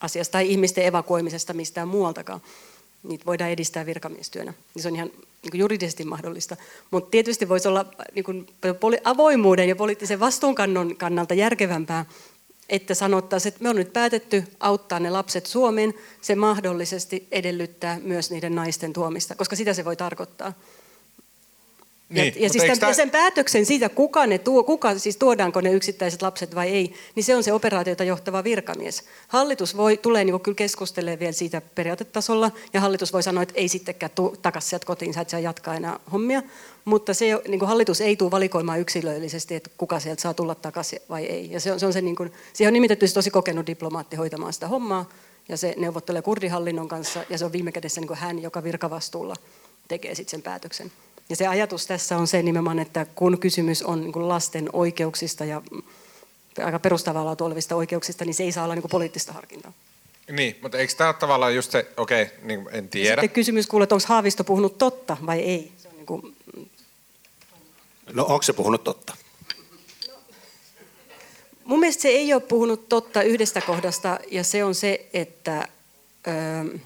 asiasta tai ihmisten evakuoimisesta mistään muualtakaan. Niitä voidaan edistää virkamiestyönä. Niin se on ihan niin kuin juridisesti mahdollista. Mutta tietysti voisi olla niin kuin, avoimuuden ja poliittisen vastuunkannon kannalta järkevämpää, että sanottaisiin, että me on nyt päätetty auttaa ne lapset Suomeen, se mahdollisesti edellyttää myös niiden naisten tuomista, koska sitä se voi tarkoittaa. Niin, ja, ja, siis tämän, tämä... sen päätöksen siitä, kuka, ne tuo, kuka siis tuodaanko ne yksittäiset lapset vai ei, niin se on se operaatiota johtava virkamies. Hallitus voi, tulee niin kyllä keskustelemaan vielä siitä periaatetasolla, ja hallitus voi sanoa, että ei sittenkään tuu takaisin sieltä kotiin, sä et saa jatkaa enää hommia. Mutta se, niin kuin hallitus ei tule valikoimaan yksilöllisesti, että kuka sieltä saa tulla takaisin vai ei. Ja se on, se on se, niin kuin, siihen on nimitetty tosi kokenut diplomaatti hoitamaan sitä hommaa, ja se neuvottelee kurdihallinnon kanssa, ja se on viime kädessä niin kuin hän, joka virkavastuulla tekee sitten sen päätöksen. Ja se ajatus tässä on se nimenomaan, että kun kysymys on niin lasten oikeuksista ja aika perustavalla olevista oikeuksista, niin se ei saa olla niin poliittista harkintaa. Niin, mutta eikö tämä tavallaan just se, okei, okay, niin en tiedä. Ja sitten kysymys kuuluu, että onko Haavisto puhunut totta vai ei. Se on niin kuin... No onko se puhunut totta? Mun mielestä se ei ole puhunut totta yhdestä kohdasta, ja se on se, että... Öö,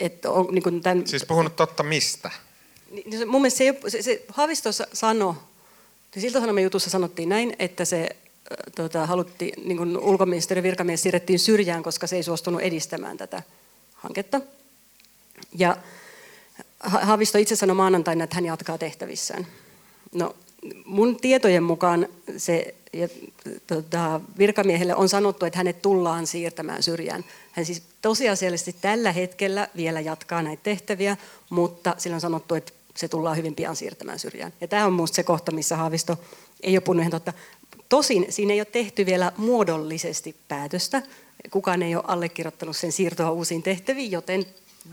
että on, niin kuin tämän... Siis puhunut totta mistä? Niin se, mun mielestä se, se, se Haavisto sanoi, siltä sanomme jutussa sanottiin näin, että se tota, halutti, niin kuin ulkoministeriön virkamies siirrettiin syrjään, koska se ei suostunut edistämään tätä hanketta. Ja Haavisto itse sanoi maanantaina, että hän jatkaa tehtävissään. No, mun tietojen mukaan se ja, tota, virkamiehelle on sanottu, että hänet tullaan siirtämään syrjään. Hän siis tosiasiallisesti tällä hetkellä vielä jatkaa näitä tehtäviä, mutta sillä on sanottu, että se tullaan hyvin pian siirtämään syrjään. Ja tämä on minusta se kohta, missä Haavisto ei ole puhunut totta. Tosin siinä ei ole tehty vielä muodollisesti päätöstä. Kukaan ei ole allekirjoittanut sen siirtoa uusiin tehtäviin, joten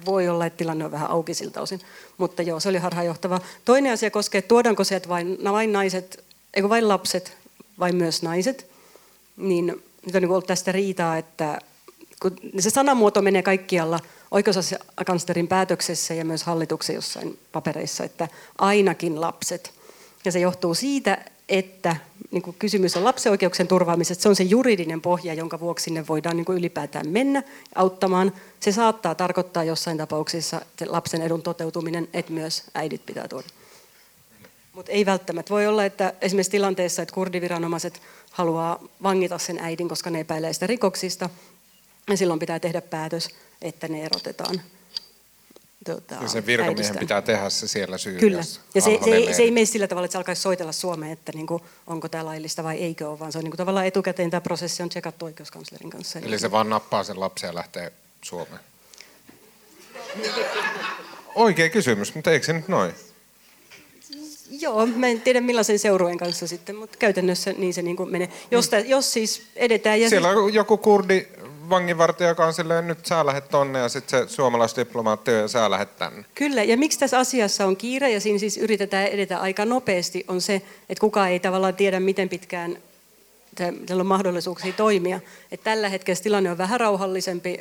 voi olla, että tilanne on vähän auki siltä osin. Mutta joo, se oli harhaanjohtava. Toinen asia koskee, että tuodaanko sieltä vain, vain naiset, eikö vain lapset vai myös naiset. Niin nyt on niin ollut tästä riitaa, että kun se sanamuoto menee kaikkialla – oikeuskanslerin päätöksessä ja myös hallituksen jossain papereissa, että ainakin lapset. Ja se johtuu siitä, että niin kuin kysymys on lapsen oikeuksien turvaamisesta. Se on se juridinen pohja, jonka vuoksi sinne voidaan niin kuin ylipäätään mennä auttamaan. Se saattaa tarkoittaa jossain tapauksissa lapsen edun toteutuminen, että myös äidit pitää tuoda. Mutta ei välttämättä. Voi olla, että esimerkiksi tilanteessa, että kurdiviranomaiset haluaa vangita sen äidin, koska ne epäilee sitä rikoksista, ja silloin pitää tehdä päätös, että ne erotetaan. Tuota, ja sen virkamiehen äidistä. pitää tehdä se siellä Syyriassa. Kyllä. Ja se, se, ei, se ei mene sillä tavalla, että se alkaisi soitella Suomeen, että niin kuin, onko tämä laillista vai eikö ole, vaan se on niin kuin, tavallaan etukäteen tämä prosessi on tsekattu oikeuskanslerin kanssa. Eli se vaan nappaa sen lapsen ja lähtee Suomeen. Oikea kysymys, mutta eikö se nyt noin? Joo, mä en tiedä millaisen seurueen kanssa sitten, mutta käytännössä niin se niin kuin menee. Jos, jos siis edetään... Ja Siellä on joku kurdi vanginvartija, joka on silleen, nyt sä lähet tonne ja sitten se suomalaisdiplomaatti ja sä lähet tänne. Kyllä, ja miksi tässä asiassa on kiire ja siinä siis yritetään edetä aika nopeasti, on se, että kukaan ei tavallaan tiedä, miten pitkään tällä on mahdollisuuksia toimia. Et tällä hetkellä tilanne on vähän rauhallisempi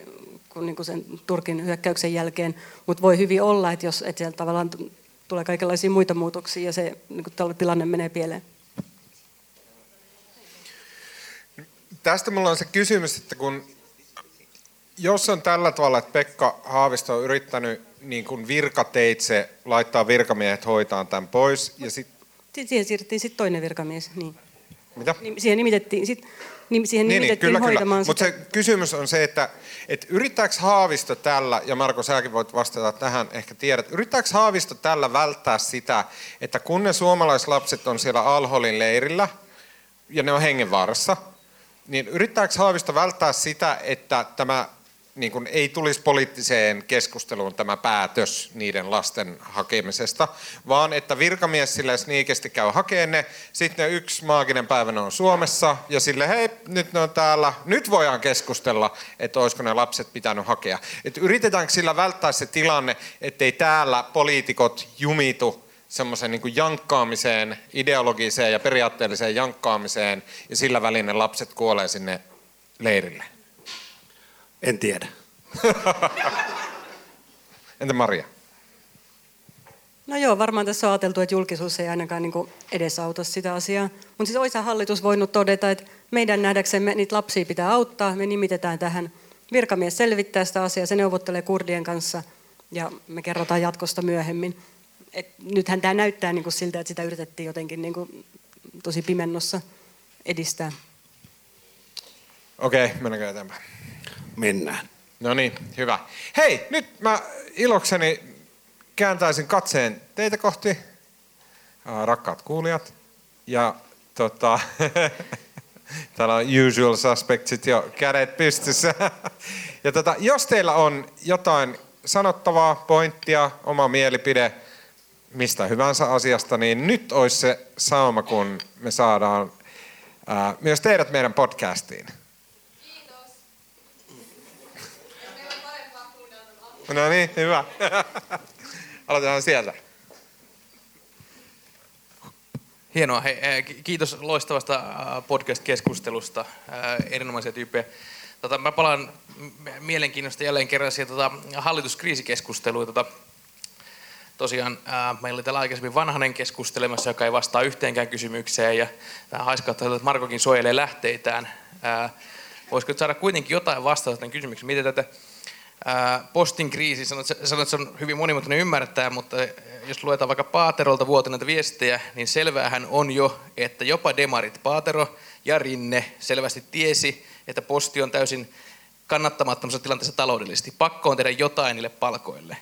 kuin, niin kuin sen Turkin hyökkäyksen jälkeen, mutta voi hyvin olla, että jos että siellä tavallaan tulee kaikenlaisia muita muutoksia ja se niin kuin tilanne menee pieleen. Tästä mulla on se kysymys, että kun jos on tällä tavalla, että Pekka Haavisto on yrittänyt niin kuin virkateitse laittaa virkamiehet hoitaan tämän pois. Ja sit... Siihen siirrettiin sitten toinen virkamies. Niin. Mitä? Siihen nimitettiin, sit, siihen niin, niin, kyllä, kyllä. Mutta se kysymys on se, että, että yrittääkö Haavisto tällä, ja Marko säkin voit vastata tähän, ehkä tiedät, yrittääkö Haavisto tällä välttää sitä, että kun ne suomalaislapset on siellä Alholin leirillä, ja ne on hengenvaarassa, niin yrittääkö Haavisto välttää sitä, että tämä niin kuin ei tulisi poliittiseen keskusteluun tämä päätös niiden lasten hakemisesta, vaan että virkamies sille sniikesti käy hakemaan ne, sitten yksi maaginen päivä on Suomessa, ja sille hei, nyt ne on täällä, nyt voidaan keskustella, että olisiko ne lapset pitänyt hakea. Et yritetäänkö sillä välttää se tilanne, ettei täällä poliitikot jumitu semmoisen niin jankkaamiseen, ideologiseen ja periaatteelliseen jankkaamiseen, ja sillä välin ne lapset kuolee sinne leirille. En tiedä. *laughs* Entä Maria? No joo, varmaan tässä on ajateltu, että julkisuus ei ainakaan niin edesauta sitä asiaa. Mutta siis olisi hallitus voinut todeta, että meidän nähdäksemme niitä lapsia pitää auttaa. Me nimitetään tähän virkamies selvittää sitä asiaa, se neuvottelee kurdien kanssa ja me kerrotaan jatkosta myöhemmin. Et nythän tämä näyttää niin siltä, että sitä yritettiin jotenkin niin tosi pimennossa edistää. Okei, okay, mennäänkö eteenpäin? Mennään. No niin, hyvä. Hei, nyt mä ilokseni kääntäisin katseen teitä kohti, rakkaat kuulijat. Ja tota, *laughs* täällä on usual suspectsit jo kädet pystyssä. *laughs* Ja tota, jos teillä on jotain sanottavaa, pointtia, oma mielipide mistä hyvänsä asiasta, niin nyt olisi se sauma, kun me saadaan ää, myös teidät meidän podcastiin. No niin, hyvä. *laughs* Aloitetaan sieltä. Hienoa. Hei, eh, kiitos loistavasta äh, podcast-keskustelusta. Äh, erinomaisia tyyppejä. Tota, mä palaan mielenkiinnosta jälleen kerran siihen tota, hallituskriisikeskusteluun. Tota, tosiaan ää, äh, meillä oli täällä aikaisemmin vanhanen keskustelemassa, joka ei vastaa yhteenkään kysymykseen. Ja vähän haiskauttaa, että Markokin suojelee lähteitään. Ää, voisiko saada kuitenkin jotain vastausta tämän kysymykseen? Miten tätä postin kriisi, sanot, että se on hyvin monimutkainen ymmärtää, mutta jos luetaan vaikka Paaterolta vuotina näitä viestejä, niin selvähän on jo, että jopa demarit Paatero ja Rinne selvästi tiesi, että posti on täysin kannattamattomassa tilanteessa taloudellisesti. Pakko on tehdä jotain niille palkoille,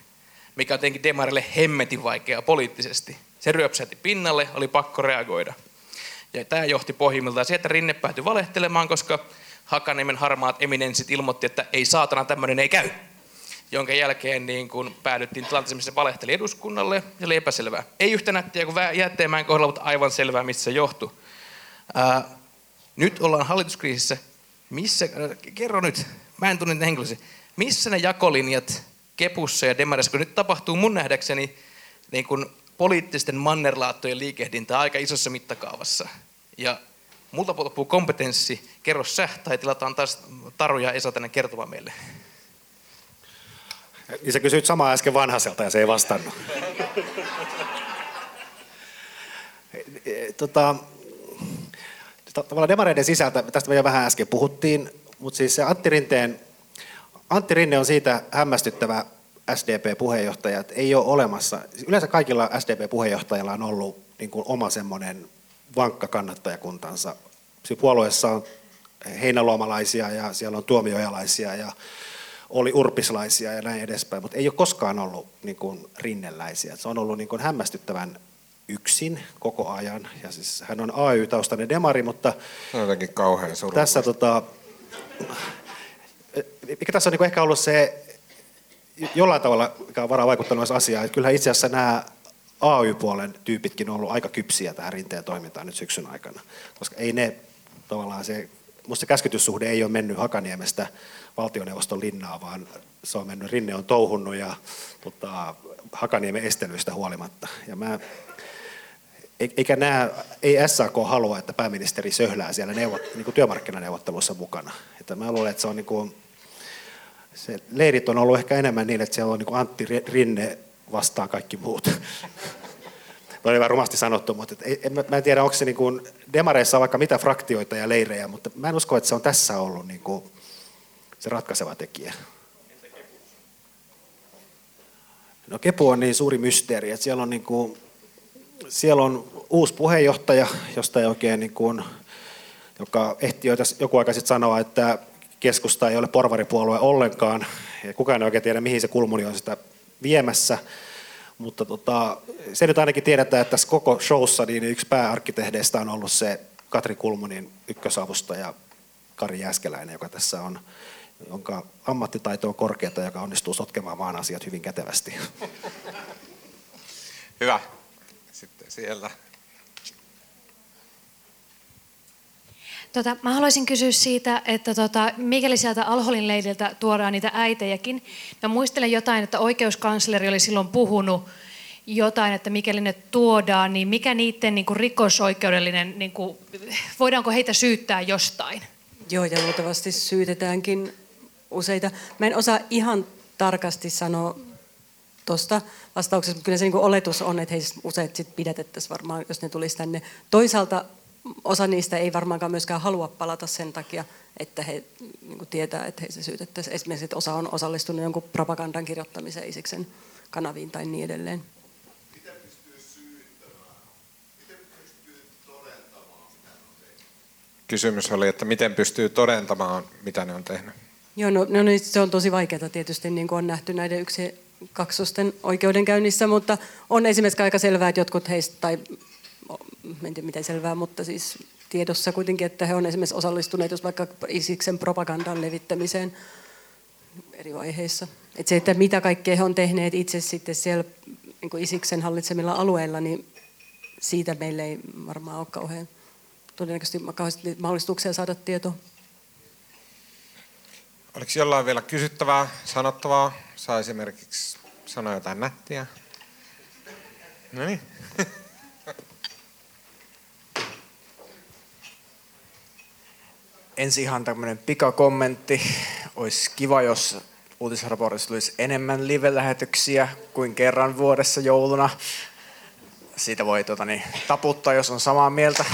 mikä on tietenkin demarille hemmetin vaikeaa poliittisesti. Se ryöpsähti pinnalle, oli pakko reagoida. Ja tämä johti pohjimmiltaan siihen, että Rinne päätyi valehtelemaan, koska Hakaniemen harmaat eminenssit ilmoitti, että ei saatana tämmöinen ei käy. Jonka jälkeen niin kun päädyttiin tilanteeseen, missä valehteli eduskunnalle ja oli epäselvää. Ei yhtä nättiä kuin jätteemään kohdalla, mutta aivan selvää, missä se johtui. Ää, nyt ollaan hallituskriisissä. Missä, kerro nyt, mä en tunne henkilöisesti. Missä ne jakolinjat Kepussa ja Demarissa, kun nyt tapahtuu mun nähdäkseni niin kun poliittisten mannerlaattojen liikehdintä aika isossa mittakaavassa. Ja multa loppuu kompetenssi, kerro sä, tai tilataan taas Taru ja Esa tänne kertomaan meille. Niin sä kysyit samaa äsken vanhaselta ja se ei vastannut. tota, tavallaan demareiden sisältä, tästä me jo vähän äsken puhuttiin, mutta siis se Antti Rinteen, Antti Rinne on siitä hämmästyttävä SDP-puheenjohtaja, että ei ole olemassa, yleensä kaikilla SDP-puheenjohtajilla on ollut niin kuin oma semmoinen vankka kannattajakuntansa. Siinä puolueessa on heinäluomalaisia ja siellä on tuomiojalaisia ja oli urpislaisia ja näin edespäin, mutta ei ole koskaan ollut niin kuin rinnelläisiä. Se on ollut niin kuin hämmästyttävän yksin koko ajan. Ja siis hän on AY-taustainen demari, mutta Se on jotenkin kauhean surullista. tässä tota, mikä tässä on niin ehkä ollut se jollain tavalla, mikä on varmaan vaikuttanut myös asiaan, että kyllähän itse asiassa nämä AY-puolen tyypitkin on ollut aika kypsiä tähän rinteen toimintaan nyt syksyn aikana, koska ei ne tavallaan se, musta se käskytyssuhde ei ole mennyt Hakaniemestä valtioneuvoston linnaa, vaan se on mennyt, Rinne on touhunnut ja tota, Hakaniemen estelyistä huolimatta. Ja mä, eikä nämä, ei SAK halua, että pääministeri söhlää siellä neuvot, niin kuin työmarkkinaneuvotteluissa mukana. Että mä luulen, että se on niin kuin, se leirit on ollut ehkä enemmän niin, että siellä on niin kuin Antti Rinne vastaan kaikki muut. No *laughs* oli vähän rumasti sanottu, mutta et en, mä en tiedä, onko se niin kuin, demareissa on vaikka mitä fraktioita ja leirejä, mutta mä en usko, että se on tässä ollut niin kuin, se ratkaiseva tekijä. No Kepu on niin suuri mysteeri, että siellä on, niin kuin, siellä on uusi puheenjohtaja, josta ei oikein, niin kuin, joka ehti jo tässä joku aika sitten sanoa, että keskusta ei ole porvaripuolue ollenkaan, ja kukaan ei oikein tiedä, mihin se kulmuni on sitä viemässä. Mutta tota, se nyt ainakin tiedetään, että tässä koko showssa niin yksi pääarkkitehdeistä on ollut se Katri Kulmunin ykkösavustaja Kari Jääskeläinen, joka tässä on, jonka ammattitaito on korkeata, joka onnistuu sotkemaan maan asiat hyvin kätevästi. *laughs* Hyvä. Sitten siellä. Tota, mä haluaisin kysyä siitä, että tota, mikäli sieltä Alholin leidiltä tuodaan niitä äitejäkin. Mä muistelen jotain, että oikeuskansleri oli silloin puhunut jotain, että mikäli ne tuodaan, niin mikä niiden niin kuin rikosoikeudellinen, niin kuin, voidaanko heitä syyttää jostain? Joo, ja luultavasti syytetäänkin useita. Mä en osaa ihan tarkasti sanoa tuosta vastauksesta, mutta kyllä se niin oletus on, että heistä useat sit pidätettäisiin varmaan, jos ne tulisi tänne. Toisaalta osa niistä ei varmaankaan myöskään halua palata sen takia, että he niin tietää, että heistä syytettäisiin. Esimerkiksi, että osa on osallistunut jonkun propagandan kirjoittamiseen Isiksen kanaviin tai niin edelleen. Kysymys oli, että miten pystyy todentamaan, mitä ne on tehnyt. Joo, no, no niin, se on tosi vaikeaa tietysti, niin kuin on nähty näiden yksi kaksosten oikeudenkäynnissä, mutta on esimerkiksi aika selvää, että jotkut heistä, tai en tiedä miten selvää, mutta siis tiedossa kuitenkin, että he on esimerkiksi osallistuneet jos vaikka Isiksen propagandan levittämiseen eri vaiheissa. Että se, että mitä kaikkea he on tehneet itse sitten siellä niin kuin Isiksen hallitsemilla alueilla, niin siitä meille ei varmaan ole kauhean todennäköisesti mahdollisuuksia saada tietoa. Oliko jollain vielä kysyttävää, sanottavaa? Saa esimerkiksi sanoa jotain nättiä. No niin. *laughs* ensin ihan tämmöinen pikakommentti. Olisi kiva, jos uutisraportissa tulisi enemmän live-lähetyksiä kuin kerran vuodessa jouluna. Siitä voi tota, niin, taputtaa, jos on samaa mieltä.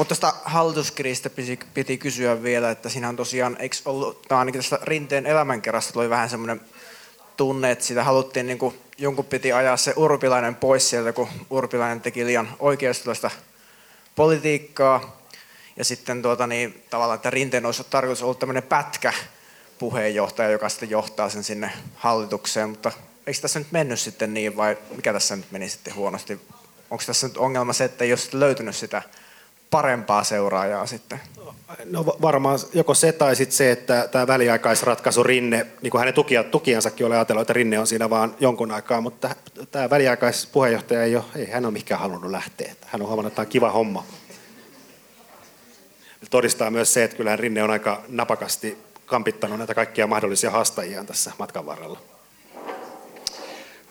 Mutta tästä hallituskriisistä piti, piti kysyä vielä, että siinä on tosiaan, eikö ollut, tämä ainakin tästä Rinteen elämänkerrasta tuli vähän semmoinen tunne, että sitä haluttiin niin kuin, jonkun piti ajaa se Urpilainen pois sieltä, kun Urpilainen teki liian oikeistolaista politiikkaa. Ja sitten tuota, niin, tavallaan, että Rinteen olisi tarkoitus ollut tämmöinen pätkä puheenjohtaja, joka sitten johtaa sen sinne hallitukseen, mutta eikö tässä nyt mennyt sitten niin vai mikä tässä nyt meni sitten huonosti? Onko tässä nyt ongelma se, että ei ole löytynyt sitä parempaa seuraajaa sitten? No va- varmaan joko se tai sitten se, että tämä väliaikaisratkaisu Rinne, niin kuin hänen tukia, tukijansakin oli ajatellut, että Rinne on siinä vaan jonkun aikaa, mutta tämä väliaikaispuheenjohtaja ei, ole, ei hän ole mikään halunnut lähteä. Hän on huomannut, että tämä on kiva homma. Todistaa myös se, että kyllähän Rinne on aika napakasti kampittanut näitä kaikkia mahdollisia haastajia tässä matkan varrella.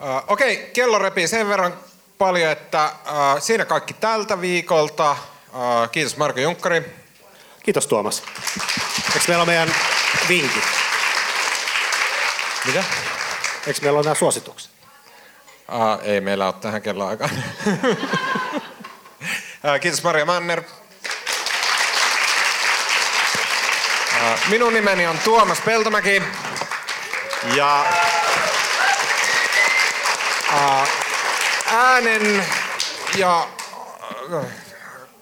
Uh, Okei, okay, kello repii sen verran paljon, että uh, siinä kaikki tältä viikolta. Kiitos Marko Junkkari. Kiitos Tuomas. Eikö meillä ole meidän vinkit? Mitä? Eikö meillä ole nämä suositukset? Uh, ei meillä ole tähän kelloaikaan. kiitos Maria Manner. Minun nimeni on Tuomas Peltomäki. Ja ää, äänen ja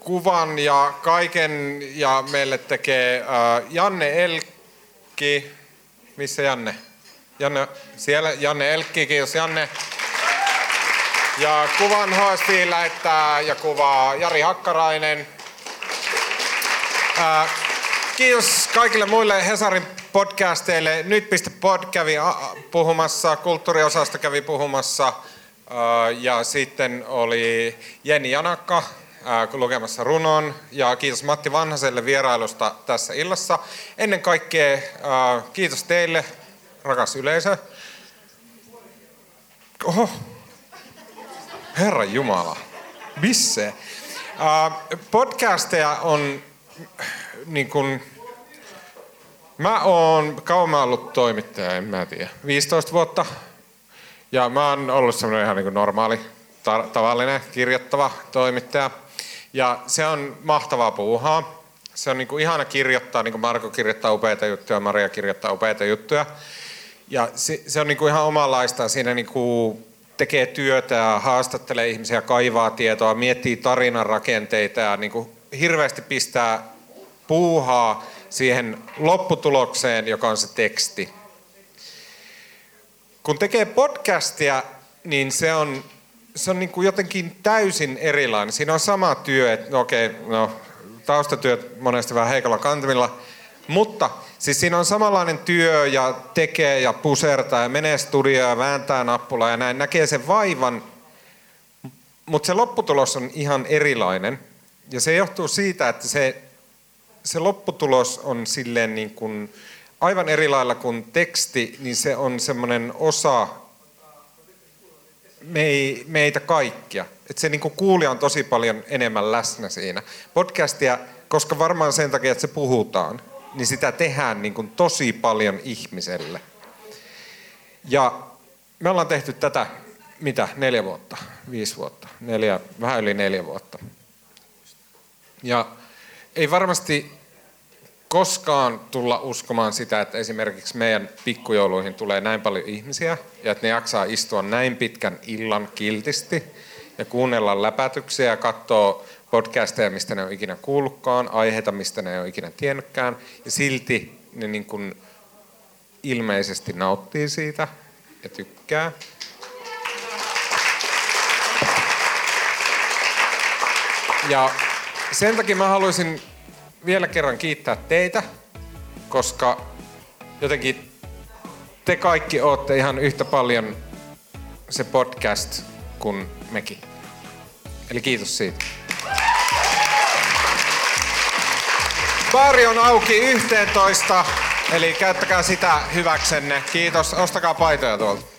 kuvan ja kaiken ja meille tekee ää, Janne Elkki. Missä Janne? Janne, siellä Janne Elkki, kiitos Janne. Ja kuvan HSV lähettää ja kuvaa Jari Hakkarainen. Ää, kiitos kaikille muille Hesarin podcasteille. Nyt.pod kävi puhumassa, kulttuuriosasto kävi puhumassa. Ja sitten oli Jenni Janakka lukemassa runon. Ja kiitos Matti Vanhaselle vierailusta tässä illassa. Ennen kaikkea ää, kiitos teille, rakas yleisö. Oho, Herra Jumala. Bisse. Uh, podcasteja on niin kuin, mä oon kauan mä ollut toimittaja, en mä tiedä, 15 vuotta. Ja mä oon ollut semmoinen ihan niin kuin normaali, ta- tavallinen, kirjoittava toimittaja. Ja se on mahtavaa puuhaa. Se on niin kuin ihana kirjoittaa, niin kuin Marko kirjoittaa upeita juttuja, Maria kirjoittaa upeita juttuja. Ja se, se on niinku ihan omanlaista. Siinä niinku tekee työtä ja haastattelee ihmisiä, kaivaa tietoa, miettii tarinan rakenteita ja niinku hirveästi pistää puuhaa siihen lopputulokseen, joka on se teksti. Kun tekee podcastia, niin se on, se on niinku jotenkin täysin erilainen. Siinä on sama työ, että no okei, no taustatyöt monesti vähän heikolla kantamilla, mutta siis siinä on samanlainen työ ja tekee ja pusertaa ja menee studioon ja vääntää nappulaa ja näin, näkee sen vaivan, mutta se lopputulos on ihan erilainen. Ja se johtuu siitä, että se, se lopputulos on silleen niin kuin, aivan eri lailla kuin teksti, niin se on semmoinen osa mei, meitä kaikkia. Että se niin kuin kuulija on tosi paljon enemmän läsnä siinä. Podcastia, koska varmaan sen takia, että se puhutaan, niin sitä tehdään niin kuin tosi paljon ihmiselle. Ja me ollaan tehty tätä, mitä, neljä vuotta, viisi vuotta, neljä, vähän yli neljä vuotta. Ja ei varmasti koskaan tulla uskomaan sitä, että esimerkiksi meidän pikkujouluihin tulee näin paljon ihmisiä ja että ne jaksaa istua näin pitkän illan kiltisti ja kuunnella läpätyksiä ja katsoa podcasteja, mistä ne on ikinä kuullutkaan, aiheita, mistä ne ole ikinä tiennytkään ja silti ne niin kuin ilmeisesti nauttii siitä ja tykkää. Ja sen takia mä haluaisin vielä kerran kiittää teitä, koska jotenkin te kaikki ootte ihan yhtä paljon se podcast kuin mekin. Eli kiitos siitä. Baari on auki 11, eli käyttäkää sitä hyväksenne. Kiitos, ostakaa paitoja tuolta.